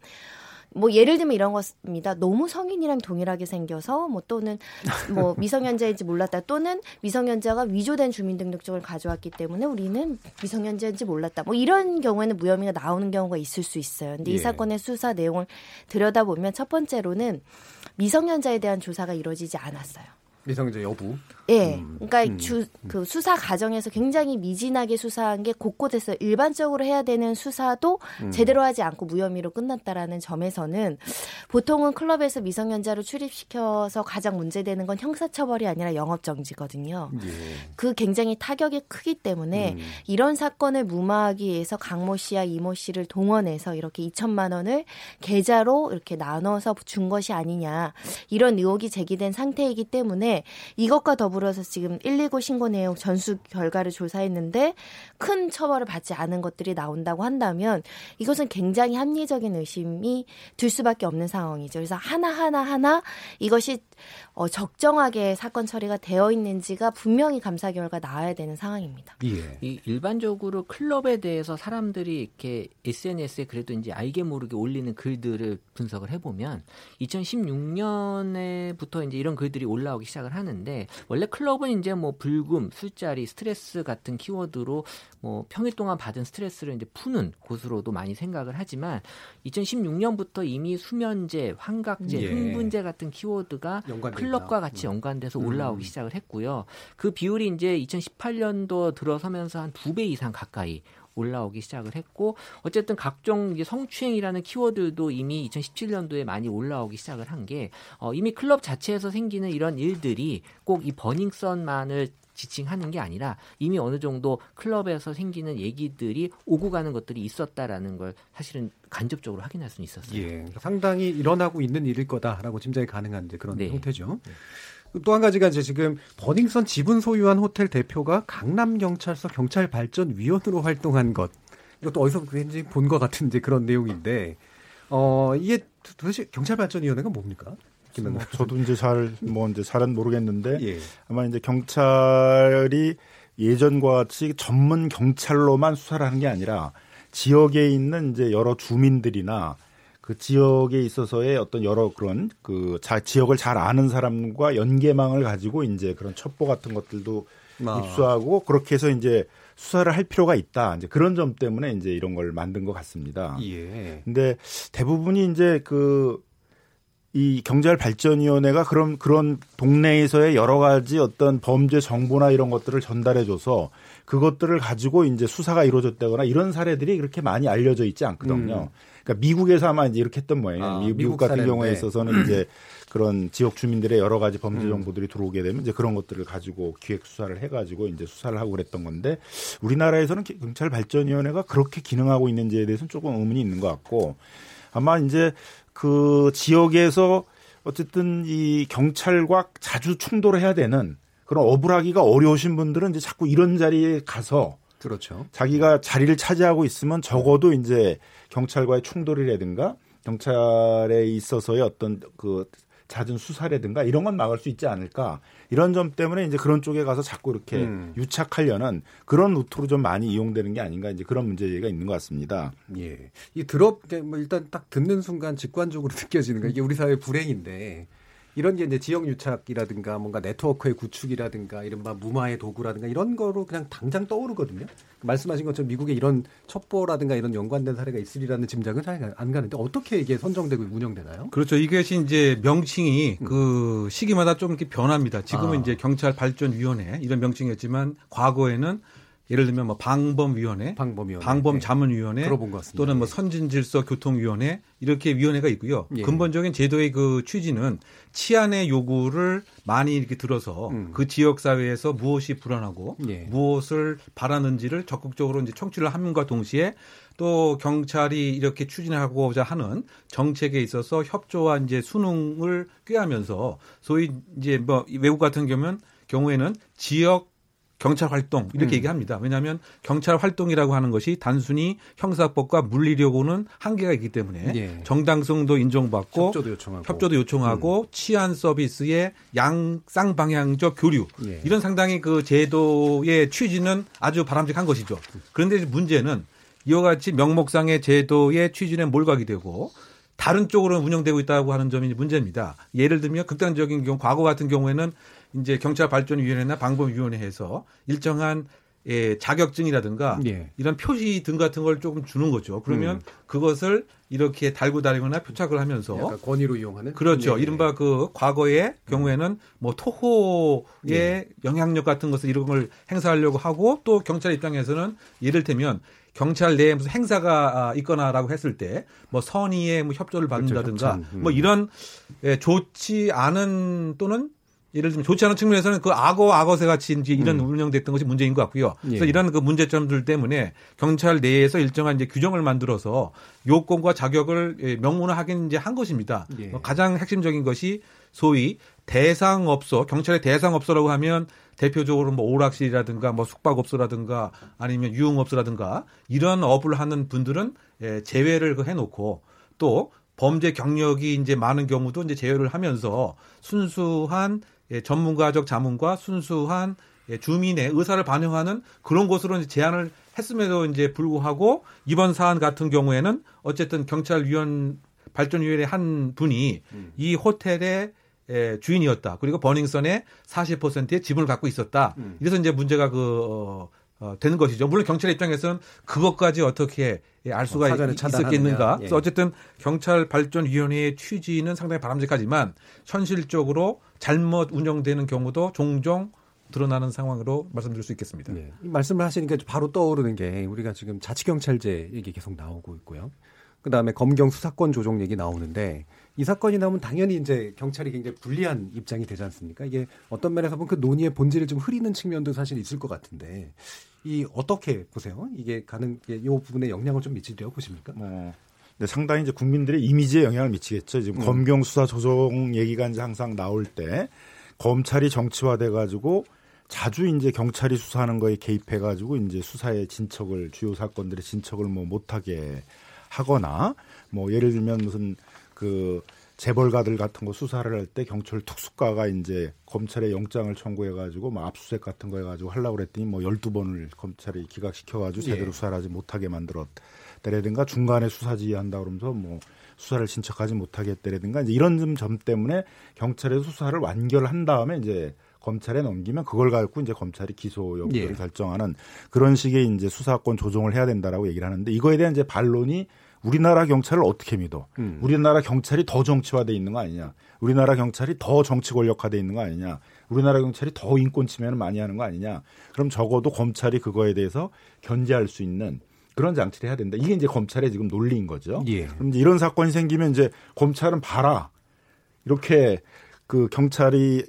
뭐 예를 들면 이런 것입니다. 너무 성인이랑 동일하게 생겨서 뭐 또는 뭐 미성년자인지 몰랐다 또는 미성년자가 위조된 주민등록증을 가져왔기 때문에 우리는 미성년자인지 몰랐다. 뭐 이런 경우에는 무혐의가 나오는 경우가 있을 수 있어요. 근데 예. 이 사건의 수사 내용을 들여다보면 첫 번째로는 미성년자에 대한 조사가 이루어지지 않았어요. 미성년자 여부. 예. 음, 그러니까 음, 주, 그 수사 과정에서 굉장히 미진하게 수사한 게 곳곳에서 일반적으로 해야 되는 수사도 음. 제대로 하지 않고 무혐의로 끝났다라는 점에서는 보통은 클럽에서 미성년자를 출입시켜서 가장 문제되는 건 형사처벌이 아니라 영업정지거든요. 예. 그 굉장히 타격이 크기 때문에 음. 이런 사건을 무마하기 위해서 강모 씨와 이모 씨를 동원해서 이렇게 2천만 원을 계좌로 이렇게 나눠서 준 것이 아니냐 이런 의혹이 제기된 상태이기 때문에 이것과 더불어서 지금 119 신고 내용 전수 결과를 조사했는데 큰 처벌을 받지 않은 것들이 나온다고 한다면 이것은 굉장히 합리적인 의심이 들 수밖에 없는 상황이죠. 그래서 하나하나 하나 이것이 어, 적정하게 사건 처리가 되어 있는지가 분명히 감사 결과 나와야 되는 상황입니다. 예. 이 일반적으로 클럽에 대해서 사람들이 이렇게 SNS에 그래도 이제 알게 모르게 올리는 글들을 분석을 해보면 2016년에부터 이제 이런 글들이 올라오기 시작을 하는데 원래 클럽은 이제 뭐 불금, 술자리, 스트레스 같은 키워드로 뭐 평일 동안 받은 스트레스를 이제 푸는 곳으로도 많이 생각을 하지만 2016년부터 이미 수면제, 환각제, 예. 흥분제 같은 키워드가 클럽과 같이 연관돼서 음. 올라오기 음. 시작을 했고요. 그 비율이 이제 2018년도 들어서면서 한 두 배 이상 가까이 올라오기 시작을 했고 어쨌든 각종 이제 성추행이라는 키워드도 이미 2017년도에 많이 올라오기 시작을 한게 어, 이미 클럽 자체에서 생기는 이런 일들이 꼭 이 버닝썬만을 지칭하는 게 아니라 이미 어느 정도 클럽에서 생기는 얘기들이 오고 가는 것들이 있었다라는 걸 사실은 간접적으로 확인할 수는 있었어요. 예, 상당히 일어나고 있는 일일 거다라고 짐작이 가능한 그런 네. 형태죠. 네. 또한 가지가 이제 지금 버닝썬 지분 소유한 호텔 대표가 강남 경찰서 경찰 발전 위원으로 활동한 것. 이것도 어디서 왠지 본 것 같은 이제 그런 내용인데, 어, 이게 도대체 경찰 발전 위원회가 뭡니까? 뭐 저도 이제 잘, 뭐 이제 잘은 모르겠는데, 예. 아마 이제 경찰이 예전과 같이 전문 경찰로만 수사를 하는 게 아니라 지역에 있는 이제 여러 주민들이나 그 지역에 있어서의 어떤 여러 그런 그 자, 지역을 잘 아는 사람과 연계망을 가지고 이제 그런 첩보 같은 것들도 아. 입수하고 그렇게 해서 이제 수사를 할 필요가 있다. 이제 그런 점 때문에 이제 이런 걸 만든 것 같습니다. 예. 근데 대부분이 이제 그 이 경찰발전위원회가 그런 그런 동네에서의 여러 가지 어떤 범죄 정보나 이런 것들을 전달해줘서 그것들을 가지고 이제 수사가 이루어졌다거나 이런 사례들이 그렇게 많이 알려져 있지 않거든요. 음. 그러니까 미국에서 아마 이제 이렇게 했던 모양이에요. 아, 미국, 미국 같은 사례인데. 경우에 있어서는 이제 그런 지역 주민들의 여러 가지 범죄 음. 정보들이 들어오게 되면 이제 그런 것들을 가지고 기획 수사를 해가지고 이제 수사를 하고 그랬던 건데 우리나라에서는 경찰 발전위원회가 그렇게 기능하고 있는지에 대해서는 조금 의문이 있는 것 같고 아마 이제 그 지역에서 어쨌든 이 경찰과 자주 충돌을 해야 되는 그런 어불하기가 어려우신 분들은 이제 자꾸 이런 자리에 가서 그렇죠. 자기가 자리를 차지하고 있으면 적어도 이제 경찰과의 충돌이라든가 경찰에 있어서의 어떤 그 잦은 수사라든가 이런 건 막을 수 있지 않을까 이런 점 때문에 이제 그런 쪽에 가서 자꾸 이렇게 음. 유착하려는 그런 루트로 좀 많이 이용되는 게 아닌가 이제 그런 문제가 있는 것 같습니다. 예. 이 드롭 뭐 일단 딱 듣는 순간 직관적으로 느껴지는 거 이게 우리 사회 불행인데 이런 게 이제 지역 유착이라든가 뭔가 네트워크의 구축이라든가 이른바 무마의 도구라든가 이런 거로 그냥 당장 떠오르거든요. 말씀하신 것처럼 미국에 이런 첩보라든가 이런 연관된 사례가 있으리라는 짐작은 잘 안 가는데 어떻게 이게 선정되고 운영되나요? 그렇죠. 이것이 이제 명칭이 음. 그 시기마다 좀 이렇게 변합니다. 지금은 아. 이제 경찰 발전위원회 이런 명칭이었지만 과거에는 예를 들면 뭐 방범위원회, 방범위원회, 방범자문위원회, 같습니다. 또는 뭐 예. 선진질서 교통위원회 이렇게 위원회가 있고요. 예. 근본적인 제도의 그 취지는 치안의 요구를 많이 이렇게 들어서 음. 그 지역 사회에서 무엇이 불안하고 예. 무엇을 바라는지를 적극적으로 이제 청취를 함과 동시에 또 경찰이 이렇게 추진하고자 하는 정책에 있어서 협조와 이제 수능을 꾀하면서 소위 이제 뭐 외국 같은 경우는 경우에는 지역 경찰 활동 이렇게 음. 얘기합니다. 왜냐하면 경찰 활동이라고 하는 것이 단순히 형사법과 물리력으로는 한계가 있기 때문에 예. 정당성도 인정받고 협조도 요청하고, 협조도 요청하고 음. 치안 서비스의 양쌍 방향적 교류 예. 이런 상당히 그 제도의 취지는 아주 바람직한 것이죠. 그런데 문제는 이와 같이 명목상의 제도의 취지는 몰각이 되고 다른 쪽으로 운영되고 있다고 하는 점이 문제입니다. 예를 들면 극단적인 경우 과거 같은 경우에는 이제 경찰 발전위원회나 방법위원회에서 일정한 예, 자격증이라든가 예. 이런 표시 등 같은 걸 조금 주는 거죠. 그러면 음. 그것을 이렇게 달고 다니거나 표착을 하면서 권위로 이용하는 그렇죠. 네. 이른바 그 과거의 경우에는 뭐 토호의 네. 영향력 같은 것을 이런 걸 행사하려고 하고 또 경찰 입장에서는 예를 들면 경찰 내에 무슨 행사가 아, 있거나라고 했을 때 뭐 선의의 뭐 협조를 그렇죠. 받는다든가 그렇죠. 음. 뭐 이런 예, 좋지 않은 또는 예를 들면 좋지 않은 측면에서는 그 악어 악어새 같이 이제 이런 음. 운영됐던 것이 문제인 것 같고요. 예. 그래서 이런 그 문제점들 때문에 경찰 내에서 일정한 이제 규정을 만들어서 요건과 자격을 예, 명문화 하긴 이제 한 것입니다. 예. 뭐 가장 핵심적인 것이 소위 대상업소 경찰의 대상업소라고 하면 대표적으로 뭐 오락실이라든가 뭐 숙박업소라든가 아니면 유흥업소라든가 이런 업을 하는 분들은 예, 제외를 그 해놓고 또 범죄 경력이 이제 많은 경우도 이제 제외를 하면서 순수한 예, 전문가적 자문과 순수한 예, 주민의 의사를 반영하는 그런 곳으로 이제 제안을 했음에도 이제 불구하고 이번 사안 같은 경우에는 어쨌든 경찰위원 발전위원회 한 분이 음. 이 호텔의 예, 주인이었다. 그리고 버닝썬의 40%의 지분을 갖고 있었다. 음. 이래서 이제 문제가 그 어, 어, 되는 것이죠. 물론 경찰 입장에서는 그것까지 어떻게 알 수가 어, 있었겠는가. 예. 그래서 어쨌든 경찰 발전위원회의 취지는 상당히 바람직하지만 현실적으로 잘못 운영되는 경우도 종종 드러나는 상황으로 말씀드릴 수 있겠습니다. 네. 말씀을 하시니까 바로 떠오르는 게 우리가 지금 자치경찰제 얘기 계속 나오고 있고요. 그 다음에 검경 수사권 조정 얘기 나오는데 이 사건이 나오면 당연히 이제 경찰이 굉장히 불리한 입장이 되지 않습니까? 이게 어떤 면에서 보면 그 논의의 본질을 좀 흐리는 측면도 사실 있을 것 같은데 이 어떻게 보세요? 이게 가는 이 부분에 영향을 좀 미치리라고 보십니까? 네. 네, 상당히 이제 국민들의 이미지에 영향을 미치겠죠. 지금 음. 검경 수사 조정 얘기가 이제 항상 나올 때 검찰이 정치화돼 가지고 자주 이제 경찰이 수사하는 거에 개입해 가지고 이제 수사의 진척을 주요 사건들의 진척을 뭐 못하게 하거나 뭐 예를 들면 무슨 그 재벌가들 같은 거 수사를 할 때 경찰 특수과가 이제 검찰에 영장을 청구해 가지고 뭐 압수수색 같은 거 해 가지고 하려고 그랬더니 뭐 12번을 검찰이 기각시켜 가지고 제대로 예. 수사를 하지 못하게 만들었 때라든가 중간에 수사 지휘한다 그러면서 뭐 수사를 신청하지 못하게 했다라든가 이제 이런 점 때문에 경찰에서 수사를 완결한 다음에 이제 검찰에 넘기면 그걸 갖고 이제 검찰이 기소 여부를 예. 결정하는 그런 식의 이제 수사권 조정을 해야 된다라고 얘기를 하는데 이거에 대한 이제 반론이 우리나라 경찰을 어떻게 믿어? 음. 우리나라 경찰이 더 정치화돼 있는 거 아니냐? 우리나라 경찰이 더 정치 권력화돼 있는 거 아니냐? 우리나라 경찰이 더 인권 침해를 많이 하는 거 아니냐? 그럼 적어도 검찰이 그거에 대해서 견제할 수 있는 그런 장치를 해야 된다. 이게 이제 검찰의 지금 논리인 거죠. 예. 그럼 이제 이런 사건이 생기면 이제 검찰은 봐라. 이렇게 그 경찰이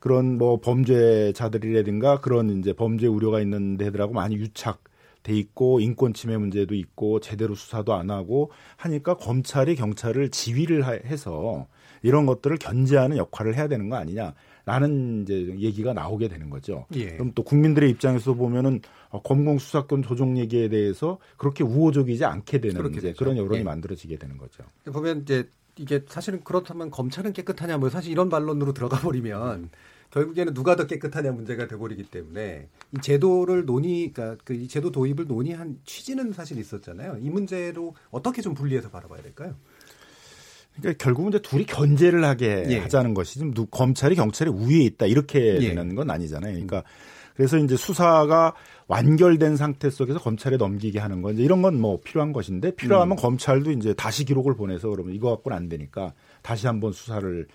그런 뭐 범죄자들이라든가 그런 이제 범죄 우려가 있는 데들하고 많이 유착 돼 있고 인권 침해 문제도 있고 제대로 수사도 안 하고 하니까 검찰이 경찰을 지휘를 해서 이런 것들을 견제하는 역할을 해야 되는 거 아니냐. 라는 이제 얘기가 나오게 되는 거죠. 예. 그럼 또 국민들의 입장에서 보면은 어, 검공 수사권 조정 얘기에 대해서 그렇게 우호적이지 않게 되는 이제 그런 여론이 예. 만들어지게 되는 거죠. 보면 이제 이게 사실은 그렇다면 검찰은 깨끗하냐 뭐 사실 이런 반론으로 들어가 버리면 결국에는 누가 더 깨끗하냐 문제가 돼버리기 때문에 이 제도를 논의, 그러니까 그 이 제도 도입을 논의한 취지는 사실 있었잖아요. 이 문제로 어떻게 좀 분리해서 바라봐야 될까요? 그러니까 결국은 이제 둘이 견제를 하게 예. 하자는 것이 좀 검찰이 경찰의 우위에 있다 이렇게 예. 되는 건 아니잖아요. 그러니까 그래서 이제 수사가 완결된 상태 속에서 검찰에 넘기게 하는 건 이제 이런 건 뭐 필요한 것인데 필요하면 음. 검찰도 이제 다시 기록을 보내서 그러면 이거 갖고는 안 되니까 다시 한번 수사를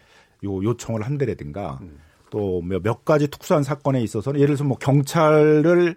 요 요청을 한다라든가 음. 또몇 가지 특수한 사건에 있어서는 예를 들어서 뭐 경찰을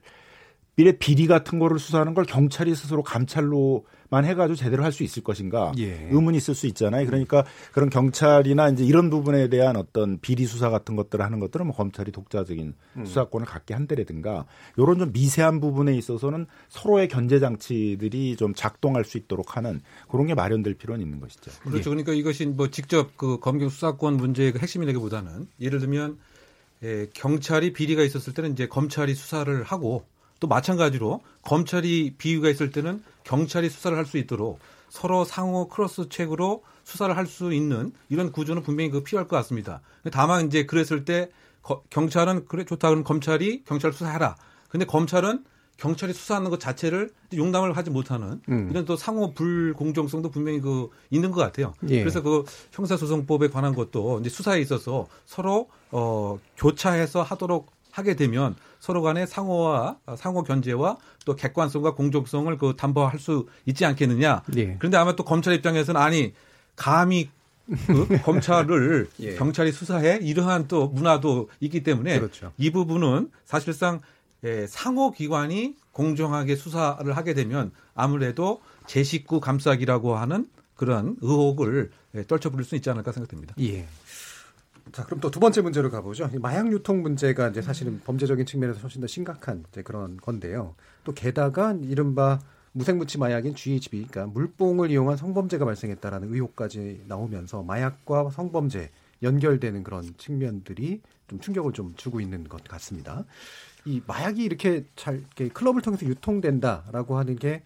미래 비리 같은 거를 수사하는 걸 경찰이 스스로 감찰로만 해가지고 제대로 할 수 있을 것인가 예. 의문이 있을 수 있잖아요. 그러니까 그런 경찰이나 이제 이런 부분에 대한 어떤 비리 수사 같은 것들을 하는 것들은 뭐 검찰이 독자적인 음. 수사권을 갖게 한다라든가 이런 좀 미세한 부분에 있어서는 서로의 견제 장치들이 좀 작동할 수 있도록 하는 그런 게 마련될 필요는 있는 것이죠. 그렇죠. 예. 그러니까 이것이 뭐 직접 그 검경 수사권 문제의 그 핵심이라기보다는 예를 들면 예, 경찰이 비리가 있었을 때는 이제 검찰이 수사를 하고 또 마찬가지로 검찰이 비위가 있을 때는 경찰이 수사를 할 수 있도록 서로 상호 크로스 책으로 수사를 할 수 있는 이런 구조는 분명히 그 필요할 것 같습니다. 다만 이제 그랬을 때 거, 경찰은 그래 좋다 그러면 검찰이 경찰 수사해라. 근데 검찰은 경찰이 수사하는 것 자체를 용납을 하지 못하는 음. 이런 또 상호 불공정성도 분명히 그 있는 것 같아요. 예. 그래서 그 형사소송법에 관한 것도 이제 수사에 있어서 서로 어 교차해서 하도록 하게 되면 서로 간의 상호와 상호 견제와 또 객관성과 공정성을 그 담보할 수 있지 않겠느냐. 예. 그런데 아마 또 검찰 입장에서는 아니 감히 그 검찰을 예. 경찰이 수사해 이러한 또 문화도 있기 때문에 그렇죠. 이 부분은 사실상 예, 상호 기관이 공정하게 수사를 하게 되면 아무래도 제 식구 감싸기라고 하는 그런 의혹을 예, 떨쳐부릴 수 있지 않을까 생각됩니다. 예. 자, 그럼 또 두 번째 문제로 가보죠. 마약 유통 문제가 이제 사실은 범죄적인 측면에서 훨씬 더 심각한 그런 건데요. 또 게다가 이른바 무생무치 마약인 GHB, 그러니까 물뽕을 이용한 성범죄가 발생했다라는 의혹까지 나오면서 마약과 성범죄 연결되는 그런 측면들이 좀 충격을 좀 주고 있는 것 같습니다. 이 마약이 이렇게 잘 이렇게 클럽을 통해서 유통된다라고 하는 게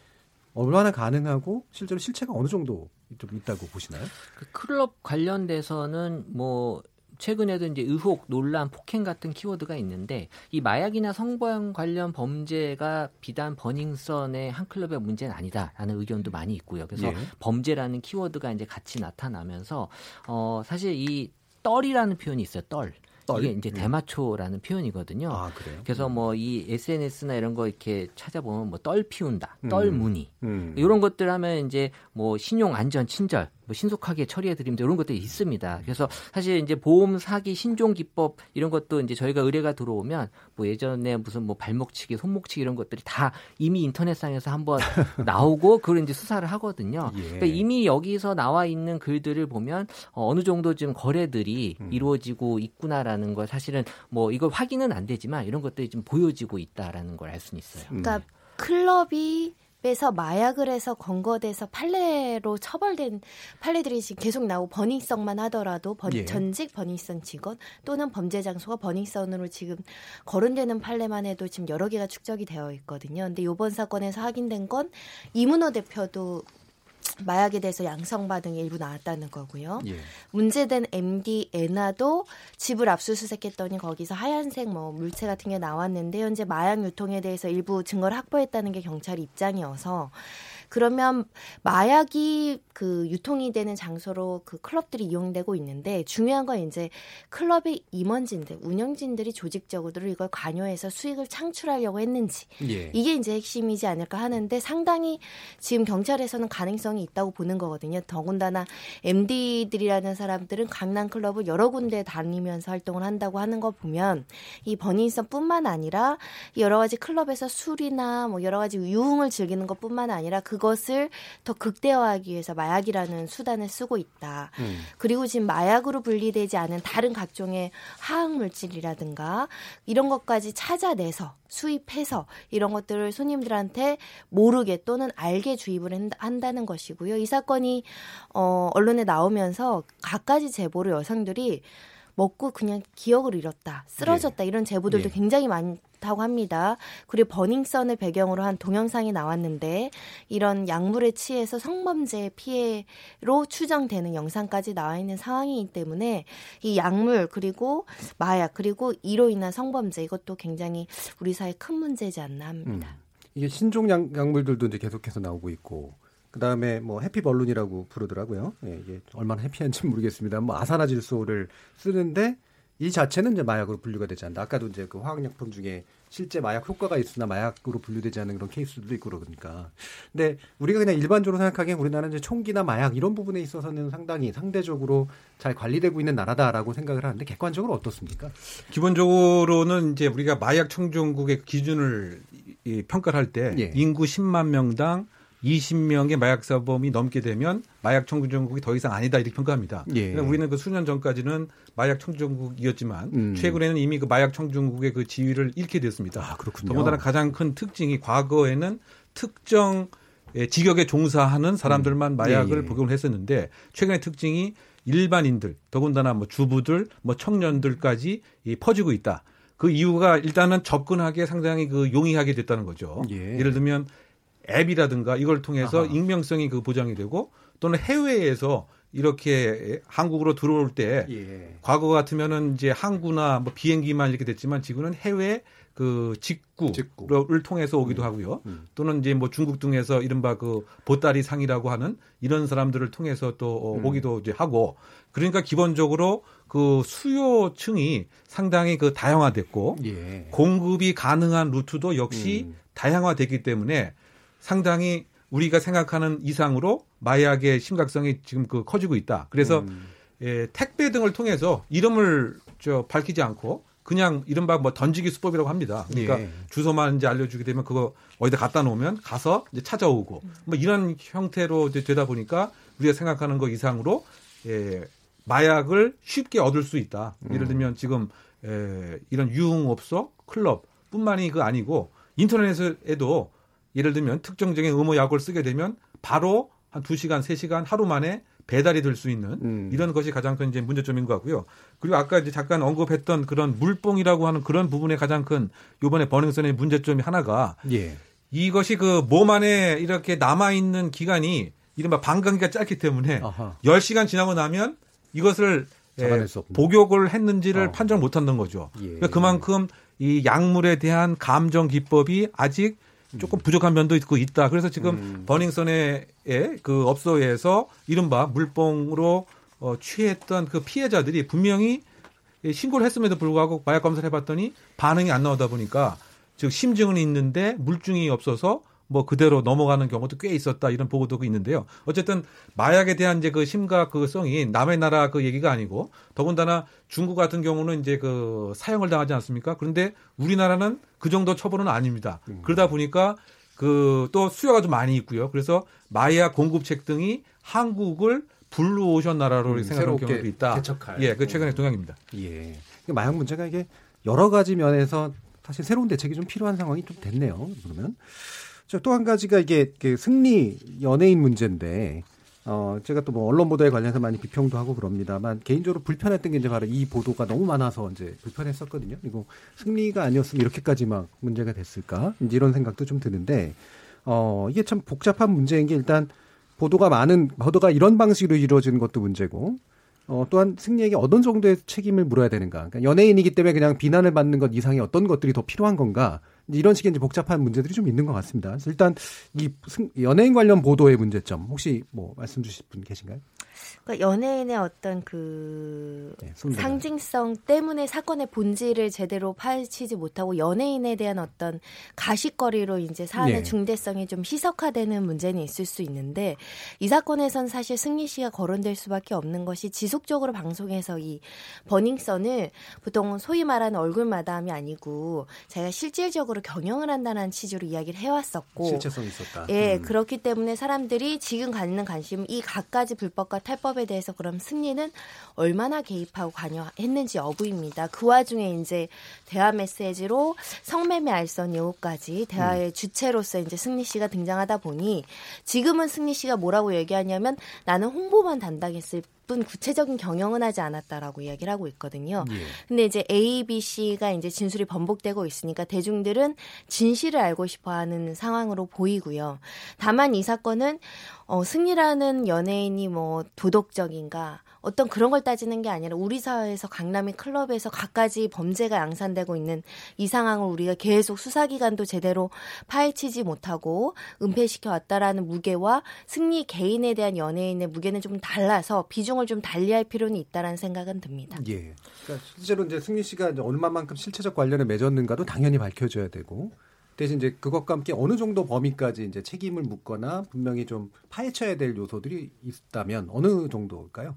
얼마나 가능하고 실제로 실체가 어느 정도 좀 있다고 보시나요? 그 클럽 관련돼서는 뭐 최근에도 이제 의혹, 논란, 폭행 같은 키워드가 있는데 이 마약이나 성범 관련 범죄가 비단 버닝썬의 한 클럽의 문제는 아니다라는 의견도 많이 있고요. 그래서 예. 범죄라는 키워드가 이제 같이 나타나면서 어 사실 이 떨이라는 표현이 있어요. 떨. 떨? 이게 이제 음. 대마초라는 표현이거든요. 아, 그래서 음. 뭐이 SNS나 이런 거 이렇게 찾아보면 뭐 떨 피운다, 떨 무늬 음. 이런 것들 하면 이제 뭐 신용 안전 친절 뭐 신속하게 처리해 드리면 이런 것들이 있습니다. 그래서 사실 이제 보험 사기 신종 기법 이런 것도 이제 저희가 의뢰가 들어오면 뭐 예전에 무슨 뭐 발목치기, 손목치기 이런 것들이 다 이미 인터넷상에서 한번 나오고 그걸 이제 수사를 하거든요. 예. 그러니까 이미 여기서 나와 있는 글들을 보면 어, 어느 정도 좀 거래들이 음. 이루어지고 있구나라는 걸 사실은 뭐 이걸 확인은 안 되지만 이런 것들이 좀 보여지고 있다라는 걸 알 수는 있어요. 그러니까 클럽이 에서 마약을 해서 검거돼서 판례로 처벌된 판례들이 지금 계속 나오고 버닝썬만 하더라도 버, 예. 전직 버닝썬 직원 또는 범죄 장소가 버닝썬으로 지금 거론되는 판례만 해도 지금 여러 개가 축적이 되어 있거든요. 근데 이번 사건에서 확인된 건 이문호 대표도 마약에 대해서 양성 반응이 일부 나왔다는 거고요. 예. 문제된 MD 에나도 집을 압수수색했더니 거기서 하얀색 뭐 물체 같은 게 나왔는데 현재 마약 유통에 대해서 일부 증거를 확보했다는 게 경찰 입장이어서 그러면 마약이 그 유통이 되는 장소로 그 클럽들이 이용되고 있는데 중요한 건 이제 클럽의 임원진들, 운영진들이 조직적으로 이걸 관여해서 수익을 창출하려고 했는지 예. 이게 이제 핵심이지 않을까 하는데 상당히 지금 경찰에서는 가능성이 있다고 보는 거거든요. 더군다나 MD들이라는 사람들은 강남 클럽을 여러 군데 다니면서 활동을 한다고 하는 거 보면 이 버닝썬뿐만 아니라 여러 가지 클럽에서 술이나 뭐 여러 가지 유흥을 즐기는 것뿐만 아니라 그 것을 더 극대화하기 위해서 마약이라는 수단을 쓰고 있다. 음. 그리고 지금 마약으로 분리되지 않은 다른 각종의 화학 물질이라든가 이런 것까지 찾아내서 수입해서 이런 것들을 손님들한테 모르게 또는 알게 주입을 한다는 것이고요. 이 사건이 어 언론에 나오면서 갖가지 제보로 여성들이 먹고 그냥 기억을 잃었다, 쓰러졌다 예. 이런 제보들도 예. 굉장히 많 다고 합니다. 그리고 버닝썬을 배경으로 한 동영상이 나왔는데 이런 약물에 취해서 성범죄 피해로 추정되는 영상까지 나와 있는 상황이기 때문에 이 약물 그리고 마약 그리고 이로 인한 성범죄 이것도 굉장히 우리 사회 큰 문제지 않나 합니다. 음. 이게 신종 약, 약물들도 이제 계속해서 나오고 있고 그 다음에 뭐 해피 벌룬이라고 부르더라고요. 예, 이게 얼마나 해피한지 모르겠습니다. 뭐 아산화질소를 쓰는데 이 자체는 이제 마약으로 분류가 되지 않는다. 아까도 이제 그 화학약품 중에 실제 마약 효과가 있으나 마약으로 분류되지 않는 그런 케이스도 있고 그러니까. 근데 우리가 그냥 일반적으로 생각하기엔 우리나라는 이제 총기나 마약 이런 부분에 있어서는 상당히 상대적으로 잘 관리되고 있는 나라다라고 생각을 하는데 객관적으로 어떻습니까? 기본적으로는 이제 우리가 마약 청정국의 기준을 평가를 할때 예. 인구 10만 명당 20명의 마약 사범이 넘게 되면 마약 청정국이 더 이상 아니다 이렇게 평가합니다. 예. 그러니까 우리는 그 수년 전까지는 마약 청정국이었지만 음. 최근에는 이미 그 마약 청정국의 그 지위를 잃게 됐습니다. 아, 그렇군요. 더군다나 가장 큰 특징이 과거에는 특정 직역에 종사하는 사람들만 음. 마약을 예, 예. 복용을 했었는데 최근의 특징이 일반인들, 더군다나 뭐 주부들, 뭐 청년들까지 이 퍼지고 있다. 그 이유가 일단은 접근하기에 상당히 그 용이하게 됐다는 거죠. 예. 를 들면 앱이라든가 이걸 통해서 아하. 익명성이 그 보장이 되고 또는 해외에서 이렇게 한국으로 들어올 때 예. 과거 같으면은 이제 항구나 뭐 비행기만 이렇게 됐지만 지금은 해외 그 직구를 직구. 통해서 오기도 음. 하고요. 음. 또는 이제 뭐 중국 등에서 이른바 그 보따리 상이라고 하는 이런 사람들을 통해서 또 어, 음. 오기도 이제 하고 그러니까 기본적으로 그 수요층이 상당히 그 다양화됐고 예. 공급이 가능한 루트도 역시 음. 다양화됐기 때문에 상당히 우리가 생각하는 이상으로 마약의 심각성이 지금 그 커지고 있다. 그래서 음. 예, 택배 등을 통해서 이름을 저 밝히지 않고 그냥 이른바 뭐 던지기 수법이라고 합니다. 그러니까 예. 주소만 이제 알려주게 되면 그거 어디다 갖다 놓으면 가서 이제 찾아오고 뭐 이런 형태로 이제 되다 보니까 우리가 생각하는 거 이상으로 예, 마약을 쉽게 얻을 수 있다. 예를 음. 들면 지금 에, 이런 유흥업소, 클럽뿐만이 그 아니고 인터넷에도 예를 들면 특정적인 의무 약을 쓰게 되면 바로 한 2시간, 3시간 하루 만에 배달이 될 수 있는 음. 이런 것이 가장 큰 이제 문제점인 것 같고요. 그리고 아까 이제 잠깐 언급했던 그런 물뽕이라고 하는 그런 부분에 가장 큰 요번에 버닝썬의 문제점이 하나가 예. 이것이 그 몸 안에 이렇게 남아 있는 기간이 이른바 방광기가 짧기 때문에 아하. 10시간 지나고 나면 이것을 예, 복용을 했는지를 어. 판정 못 한다는 거죠. 예. 그러니까 그만큼 이 약물에 대한 감정 기법이 아직 조금 부족한 면도 있고 있다. 그래서 지금 음. 버닝썬의 그 업소에서 이른바 물뽕으로 어, 취했던 그 피해자들이 분명히 신고를 했음에도 불구하고 마약 검사를 해봤더니 반응이 안 나오다 보니까 즉 심증은 있는데 물증이 없어서 뭐 그대로 넘어가는 경우도 꽤 있었다 이런 보고도 있는데요. 어쨌든 마약에 대한 이제 그 심각성이 남의 나라 그 얘기가 아니고 더군다나 중국 같은 경우는 이제 그 사형을 당하지 않습니까? 그런데 우리나라는 그 정도 처벌은 아닙니다. 음. 그러다 보니까 그 또 수요가 좀 많이 있고요. 그래서 마약 공급책 등이 한국을 블루 오션 나라로 음, 생각하는 경우도 있다. 개척할. 예, 그 최근의 동향입니다. 예. 마약 문제가 이게 여러 가지 면에서 사실 새로운 대책이 좀 필요한 상황이 좀 됐네요. 그러면 또 한 가지가 이게 그 승리 연예인 문제인데 어 제가 또 뭐 언론 보도에 관련해서 많이 비평도 하고 그럽니다만 개인적으로 불편했던 게 이제 바로 이 보도가 너무 많아서 이제 불편했었거든요. 그리고 승리가 아니었으면 이렇게까지 막 문제가 됐을까 이런 생각도 좀 드는데 어 이게 참 복잡한 문제인 게 일단 보도가 많은 보도가 이런 방식으로 이루어지는 것도 문제고 어, 또한 승리에게 어떤 정도의 책임을 물어야 되는가. 그러니까 연예인이기 때문에 그냥 비난을 받는 것 이상의 어떤 것들이 더 필요한 건가. 이런 식의 이제 복잡한 문제들이 좀 있는 것 같습니다. 일단 이 연예인 관련 보도의 문제점 혹시 뭐 말씀 주실 분 계신가요? 그러니까 연예인의 어떤 그 네, 상징성 때문에 사건의 본질을 제대로 파헤치지 못하고 연예인에 대한 어떤 가식거리로 이제 사안의 네. 중대성이 좀 희석화되는 문제는 있을 수 있는데 이 사건에선 사실 승리 씨가 거론될 수밖에 없는 것이 지속적으로 방송에서 이 버닝썬을 보통 소위 말하는 얼굴 마담이 아니고 자기가 실질적으로 경영을 한다는 취지로 이야기를 해왔었고 실체성이 있었다. 예, 음. 그렇기 때문에 사람들이 지금 갖는 관심은 이 갖가지 불법과 탈법 에 대해서 그럼 승리는 얼마나 개입하고 관여했는지 여부입니다. 그 와중에 이제 대화 메시지로 성매매 알선 예우까지 대화의 음. 주체로서 이제 승리 씨가 등장하다 보니 지금은 승리 씨가 뭐라고 얘기하냐면 나는 홍보만 담당했을 뿐 구체적인 경영은 하지 않았다라고 이야기를 하고 있거든요. 예. 근데 이제 A, B, C가 이제 진술이 번복되고 있으니까 대중들은 진실을 알고 싶어 하는 상황으로 보이고요. 다만 이 사건은 어, 승리라는 연예인이 뭐 도덕적인가 어떤 그런 걸 따지는 게 아니라 우리 사회에서 강남의 클럽에서 갖가지 범죄가 양산되고 있는 이 상황을 우리가 계속 수사기관도 제대로 파헤치지 못하고 은폐시켜 왔다라는 무게와 승리 개인에 대한 연예인의 무게는 좀 달라서 비중을 좀 달리할 필요는 있다라는 생각은 듭니다. 예. 그러니까 실제로 이제 승리 씨가 이제 얼마만큼 실체적 관련을 맺었는가도 당연히 밝혀져야 되고 대신 이제 그것과 함께 어느 정도 범위까지 이제 책임을 묻거나 분명히 좀 파헤쳐야 될 요소들이 있다면 어느 정도일까요?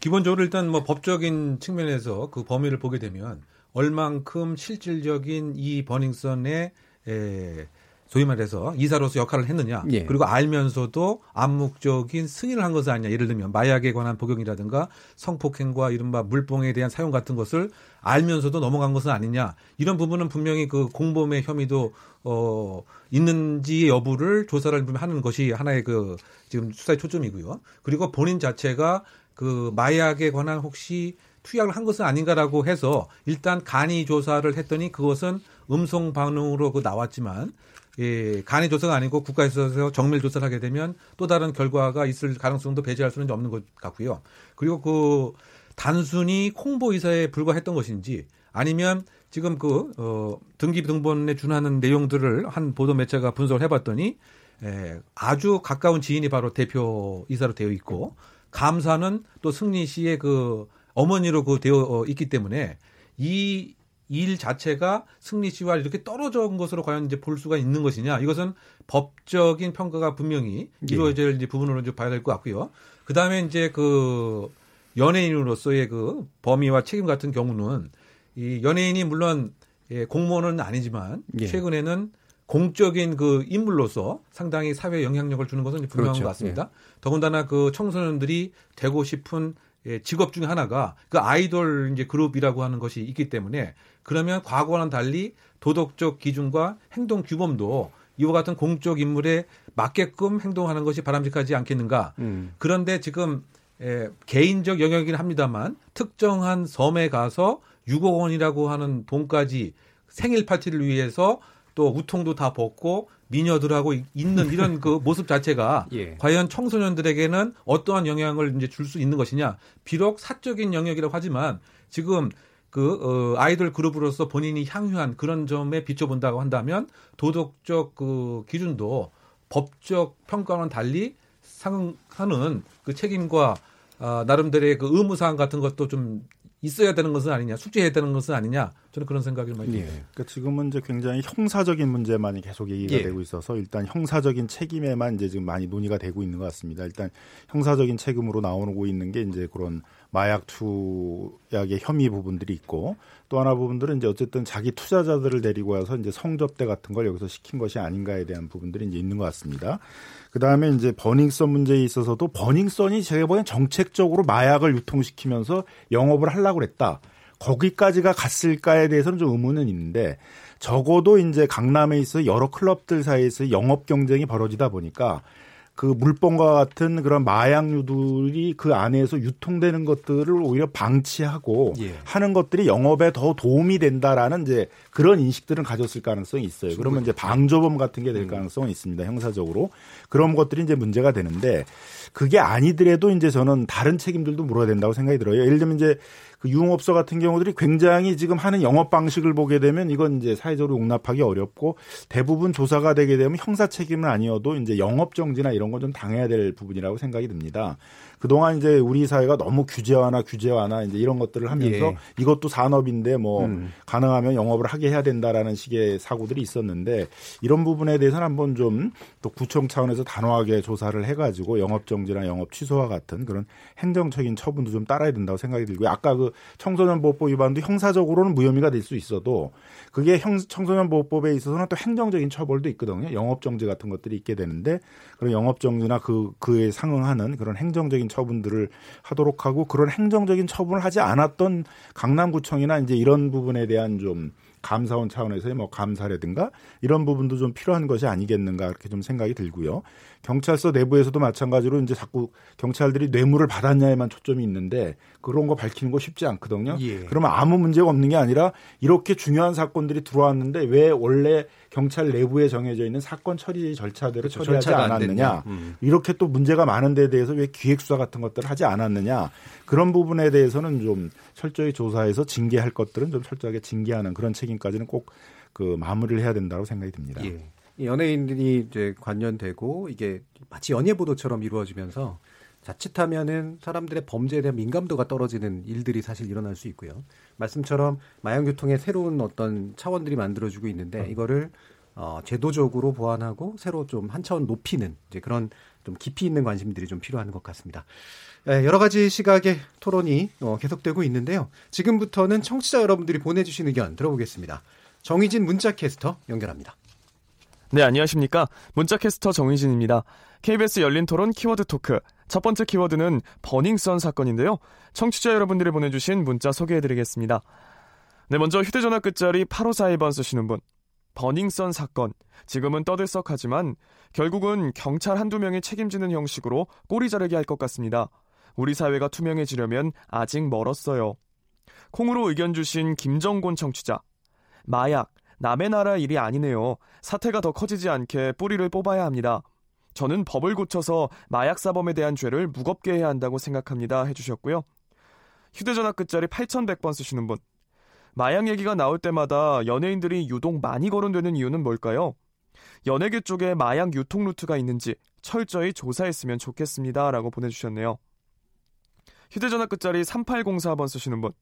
기본적으로 일단 뭐 법적인 측면에서 그 범위를 보게 되면 얼만큼 실질적인 이 버닝썬의 에, 소위 말해서 이사로서 역할을 했느냐 예. 그리고 알면서도 암묵적인 승인을 한 것은 아니냐. 예를 들면 마약에 관한 복용이라든가 성폭행과 이른바 물뽕에 대한 사용 같은 것을 알면서도 넘어간 것은 아니냐. 이런 부분은 분명히 그 공범의 혐의도 어 있는지 여부를 조사를 하는 것이 하나의 그 지금 수사의 초점이고요. 그리고 본인 자체가 그 마약에 관한 혹시 투약을 한 것은 아닌가라고 해서 일단 간이 조사를 했더니 그것은 음성 반응으로 그 나왔지만 예, 간이 조사가 아니고 국가에서 정밀 조사를 하게 되면 또 다른 결과가 있을 가능성도 배제할 수는 없는 것 같고요. 그리고 그 단순히 홍보 의사에 불과했던 것인지 아니면 지금 그 어, 등기 등본에 준하는 내용들을 한 보도 매체가 분석을 해봤더니 에, 아주 가까운 지인이 바로 대표 이사로 되어 있고 감사는 또 승리 씨의 그 어머니로 그 되어 어, 있기 때문에 이 일 자체가 승리 씨와 이렇게 떨어져 온 것으로 과연 이제 볼 수가 있는 것이냐 이것은 법적인 평가가 분명히 예. 이루어질 예. 부분으로 이제 봐야 될 것 같고요. 그 다음에 이제 그 연예인으로서의 그 범위와 책임 같은 경우는 이 연예인이 물론 예, 공무원은 아니지만 예. 최근에는 공적인 그 인물로서 상당히 사회 영향력을 주는 것은 분명한 그렇죠. 것 같습니다. 예. 더군다나 그 청소년들이 되고 싶은 예, 직업 중에 하나가 그 아이돌 이제 그룹이라고 하는 것이 있기 때문에 그러면 과거와는 달리 도덕적 기준과 행동 규범도 이와 같은 공적 인물에 맞게끔 행동하는 것이 바람직하지 않겠는가. 음. 그런데 지금 예, 개인적 영역이긴 합니다만 특정한 섬에 가서 6억 원이라고 하는 돈까지 생일 파티를 위해서 또 우통도 다 벗고 미녀들하고 있는 이런 그 모습 자체가 예. 과연 청소년들에게는 어떠한 영향을 이제 줄 수 있는 것이냐. 비록 사적인 영역이라고 하지만 지금 그 어, 아이돌 그룹으로서 본인이 향유한 그런 점에 비춰본다고 한다면 도덕적 그 기준도 법적 평가와는 달리 상하는 그 책임과 아, 나름대로의 그 의무사항 같은 것도 좀 있어야 되는 것은 아니냐, 숙제해야 되는 것은 아니냐, 저는 그런 생각을 많이 듭니다. 예. 그러니까 지금은 이제 굉장히 형사적인 문제만이 계속 얘기가 예. 되고 있어서 일단 형사적인 책임에만 이제 지금 많이 논의가 되고 있는 것 같습니다. 일단 형사적인 책임으로 나오고 있는 게 이제 그런 마약 투약의 혐의 부분들이 있고 또 하나 부분들은 이제 어쨌든 자기 투자자들을 데리고 와서 이제 성접대 같은 걸 여기서 시킨 것이 아닌가에 대한 부분들이 이제 있는 것 같습니다. 그 다음에 이제 버닝썬 문제에 있어서도 버닝썬이 제가 보기엔 정책적으로 마약을 유통시키면서 영업을 하려고 그랬다. 거기까지가 갔을까에 대해서는 좀 의문은 있는데 적어도 이제 강남에 있어 여러 클럽들 사이에서 영업 경쟁이 벌어지다 보니까 그 물범과 같은 그런 마약류들이 그 안에서 유통되는 것들을 오히려 방치하고 예. 하는 것들이 영업에 더 도움이 된다라는 이제 그런 인식들은 가졌을 가능성이 있어요. 그러면 이제 방조범 같은 게될 음. 가능성은 있습니다. 형사적으로. 그런 것들이 이제 문제가 되는데 그게 아니더라도 이제 저는 다른 책임들도 물어야 된다고 생각이 들어요. 예를 들면 이제 그 유흥업소 같은 경우들이 굉장히 지금 하는 영업 방식을 보게 되면 이건 이제 사회적으로 용납하기 어렵고 대부분 조사가 되게 되면 형사 책임은 아니어도 이제 영업 정지나 이런 건 좀 당해야 될 부분이라고 생각이 듭니다. 그동안 이제 우리 사회가 너무 규제화나 규제화나 이제 이런 것들을 하면서 예. 이것도 산업인데 뭐 음. 가능하면 영업을 하게 해야 된다라는 식의 사고들이 있었는데 이런 부분에 대해서는 한번 좀 또 구청 차원에서 단호하게 조사를 해가지고 영업 정지나 영업 취소와 같은 그런 행정적인 처분도 좀 따라야 된다고 생각이 들고요. 아까 그 청소년 보호법 위반도 형사적으로는 무혐의가 될 수 있어도 그게 형, 청소년 보호법에 있어서는 또 행정적인 처벌도 있거든요. 영업 정지 같은 것들이 있게 되는데 그런 영업 정지나 그 그에 상응하는 그런 행정적인 처분들을 하도록 하고 그런 행정적인 처분을 하지 않았던 강남구청이나 이제 이런 부분에 대한 좀 감사원 차원에서의 뭐 감사라든가 이런 부분도 좀 필요한 것이 아니겠는가 그렇게 좀 생각이 들고요. 경찰서 내부에서도 마찬가지로 이제 자꾸 경찰들이 뇌물을 받았냐에만 초점이 있는데 그런 거 밝히는 거 쉽지 않거든요. 예. 그러면 아무 문제가 없는 게 아니라 이렇게 중요한 사건들이 들어왔는데 왜 원래 경찰 내부에 정해져 있는 사건 처리 절차대로 그렇죠. 처리하지 않았느냐. 음. 이렇게 또 문제가 많은 데 대해서 왜 기획수사 같은 것들을 하지 않았느냐. 그런 부분에 대해서는 좀 철저히 조사해서 징계할 것들은 좀 철저하게 징계하는 그런 책임까지는 꼭 그 마무리를 해야 된다고 생각이 듭니다. 예. 연예인들이 이제 관련되고 이게 마치 연예 보도처럼 이루어지면서 자칫하면은 사람들의 범죄에 대한 민감도가 떨어지는 일들이 사실 일어날 수 있고요. 말씀처럼 마약 유통의 새로운 어떤 차원들이 만들어지고 있는데 이거를 어, 제도적으로 보완하고 새로 좀 한 차원 높이는 이제 그런 좀 깊이 있는 관심들이 좀 필요한 것 같습니다. 네, 여러 가지 시각의 토론이 어, 계속되고 있는데요. 지금부터는 청취자 여러분들이 보내주신 의견 들어보겠습니다. 정희진 문자캐스터 연결합니다. 네, 안녕하십니까. 문자캐스터 정희진입니다. KBS 열린 토론 키워드 토크. 첫 번째 키워드는 버닝썬 사건인데요. 청취자 여러분들이 보내주신 문자 소개해드리겠습니다. 네, 먼저 휴대전화 끝자리 8542번 쓰시는 분. 버닝썬 사건. 지금은 떠들썩하지만 결국은 경찰 한두 명이 책임지는 형식으로 꼬리 자르게 할 것 같습니다. 우리 사회가 투명해지려면 아직 멀었어요. 콩으로 의견 주신 김정곤 청취자. 마약, 남의 나라 일이 아니네요. 사태가 더 커지지 않게 뿌리를 뽑아야 합니다. 저는 법을 고쳐서 마약 사범에 대한 죄를 무겁게 해야 한다고 생각합니다. 해주셨고요. 휴대전화 끝자리 8100번 쓰시는 분. 마약 얘기가 나올 때마다 연예인들이 유독 많이 거론되는 이유는 뭘까요? 연예계 쪽에 마약 유통 루트가 있는지 철저히 조사했으면 좋겠습니다. 라고 보내주셨네요. 휴대전화 끝자리 3804번 쓰시는 분.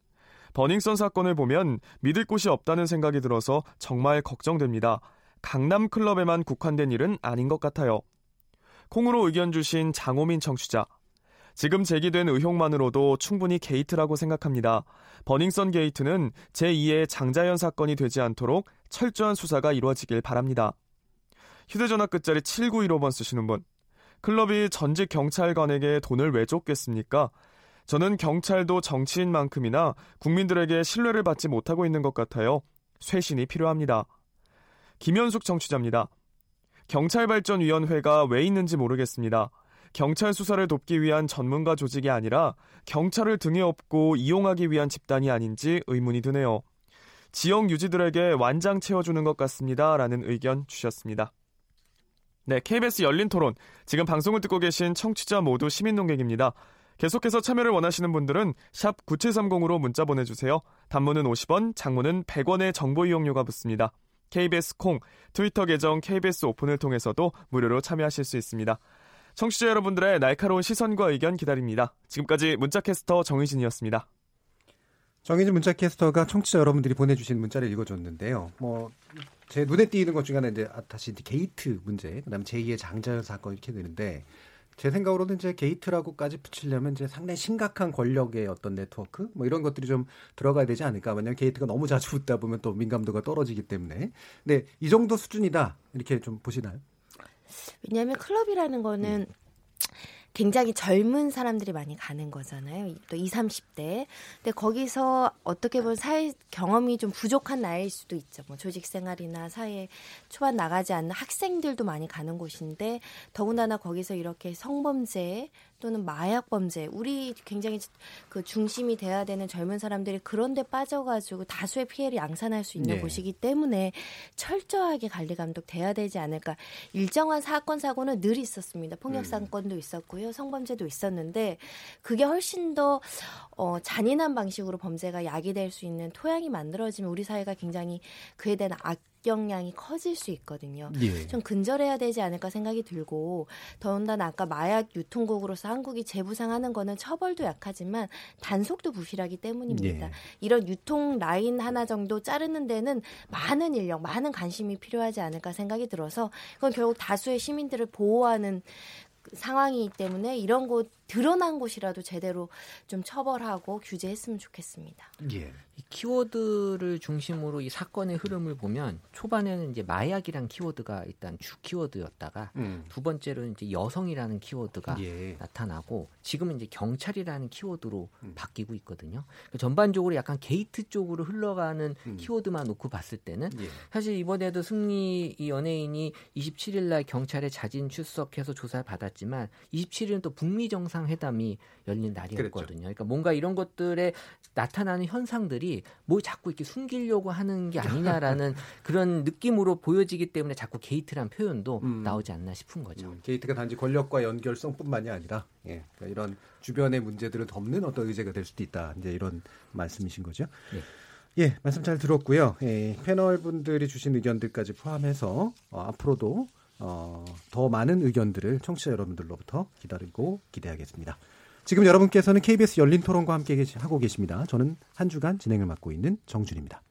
버닝썬 사건을 보면 믿을 곳이 없다는 생각이 들어서 정말 걱정됩니다. 강남 클럽에만 국한된 일은 아닌 것 같아요. 콩으로 의견 주신 장호민 청취자. 지금 제기된 의혹만으로도 충분히 게이트라고 생각합니다. 버닝썬 게이트는 제2의 장자연 사건이 되지 않도록 철저한 수사가 이루어지길 바랍니다. 휴대전화 끝자리 7915번 쓰시는 분. 클럽이 전직 경찰관에게 돈을 왜 줬겠습니까? 저는 경찰도 정치인만큼이나 국민들에게 신뢰를 받지 못하고 있는 것 같아요. 쇄신이 필요합니다. 김현숙 청취자입니다. 경찰발전위원회가 왜 있는지 모르겠습니다. 경찰 수사를 돕기 위한 전문가 조직이 아니라 경찰을 등에 업고 이용하기 위한 집단이 아닌지 의문이 드네요. 지역 유지들에게 완장 채워주는 것 같습니다. 라는 의견 주셨습니다. 네, KBS 열린 토론. 지금 방송을 듣고 계신 청취자 모두 시민 농객입니다. 계속해서 참여를 원하시는 분들은 샵 9730으로 문자 보내주세요. 단문은 50원, 장문은 100원의 정보 이용료가 붙습니다. KBS 콩, 트위터 계정 KBS 오픈을 통해서도 무료로 참여하실 수 있습니다. 청취자 여러분들의 날카로운 시선과 의견 기다립니다. 지금까지 문자캐스터 정의진이었습니다. 정의진 문자캐스터가 청취자 여러분들이 보내주신 문자를 읽어줬는데요. 뭐, 제 눈에 띄는 것 중에 하나 이제 아, 다시 이제 게이트 문제, 그 다음에 제2의 장자연 사건 이렇게 되는데, 제 생각으로는 이제 게이트라고까지 붙이려면 이제 상당히 심각한 권력의 어떤 네트워크 뭐 이런 것들이 좀 들어가야 되지 않을까. 왜냐하면 게이트가 너무 자주 붙다 보면 또 민감도가 떨어지기 때문에. 근데 이 정도 수준이다 이렇게 좀 보시나요? 왜냐하면 클럽이라는 거는 음. 굉장히 젊은 사람들이 많이 가는 거잖아요. 또 20, 30대. 근데 거기서 어떻게 보면 사회 경험이 좀 부족한 나이일 수도 있죠. 뭐 조직 생활이나 사회 초반 나가지 않는 학생들도 많이 가는 곳인데 더군다나 거기서 이렇게 성범죄 또는 마약 범죄 우리 굉장히 그 중심이 돼야 되는 젊은 사람들이 그런데 빠져가지고 다수의 피해를 양산할 수 있는 네. 곳이기 때문에 철저하게 관리 감독 돼야 되지 않을까 일정한 사건 사고는 늘 있었습니다 폭력 음. 사건도 있었고요 성범죄도 있었는데 그게 훨씬 더 어, 잔인한 방식으로 범죄가 야기될 수 있는 토양이 만들어지면 우리 사회가 굉장히 그에 대한 악 역량이 커질 수 있거든요. 예. 좀 근절해야 되지 않을까 생각이 들고 더군다나 아까 마약 유통국으로서 한국이 재부상하는 거는 처벌도 약하지만 단속도 부실하기 때문입니다. 예. 이런 유통 라인 하나 정도 자르는 데는 많은 인력, 많은 관심이 필요하지 않을까 생각이 들어서 그건 결국 다수의 시민들을 보호하는 상황이기 때문에 이런 곳 드러난 곳이라도 제대로 좀 처벌하고 규제했으면 좋겠습니다. 예. 이 키워드를 중심으로 이 사건의 흐름을 보면 초반에는 이제 마약이란 키워드가 일단 주 키워드였다가 음. 두 번째로는 이제 여성이라는 키워드가 예. 나타나고 지금은 이제 경찰이라는 키워드로 음. 바뀌고 있거든요. 그러니까 전반적으로 약간 게이트 쪽으로 흘러가는 음. 키워드만 놓고 봤을 때는 예. 사실 이번에도 승리 이 연예인이 27일 날 경찰에 자진 출석해서 조사를 받았지만 27일은 또 북미 정상 정상회담이 열린 날이었거든요. 그랬죠. 그러니까 뭔가 이런 것들에 나타나는 현상들이 뭐 자꾸 이렇게 숨기려고 하는 게 아니냐라는 그런 느낌으로 보여지기 때문에 자꾸 게이트란 표현도 음. 나오지 않나 싶은 거죠. 음, 게이트가 단지 권력과 연결성뿐만이 아니라 예, 그러니까 이런 주변의 문제들을 덮는 어떤 의제가 될 수도 있다. 이제 이런 말씀이신 거죠. 네. 예, 말씀 잘 들었고요. 예, 패널 분들이 주신 의견들까지 포함해서 어, 앞으로도 어, 더 많은 의견들을 청취자 여러분들로부터 기다리고 기대하겠습니다. 지금 여러분께서는 KBS 열린 토론과 함께 하고 계십니다. 저는 한 주간 진행을 맡고 있는 정준입니다.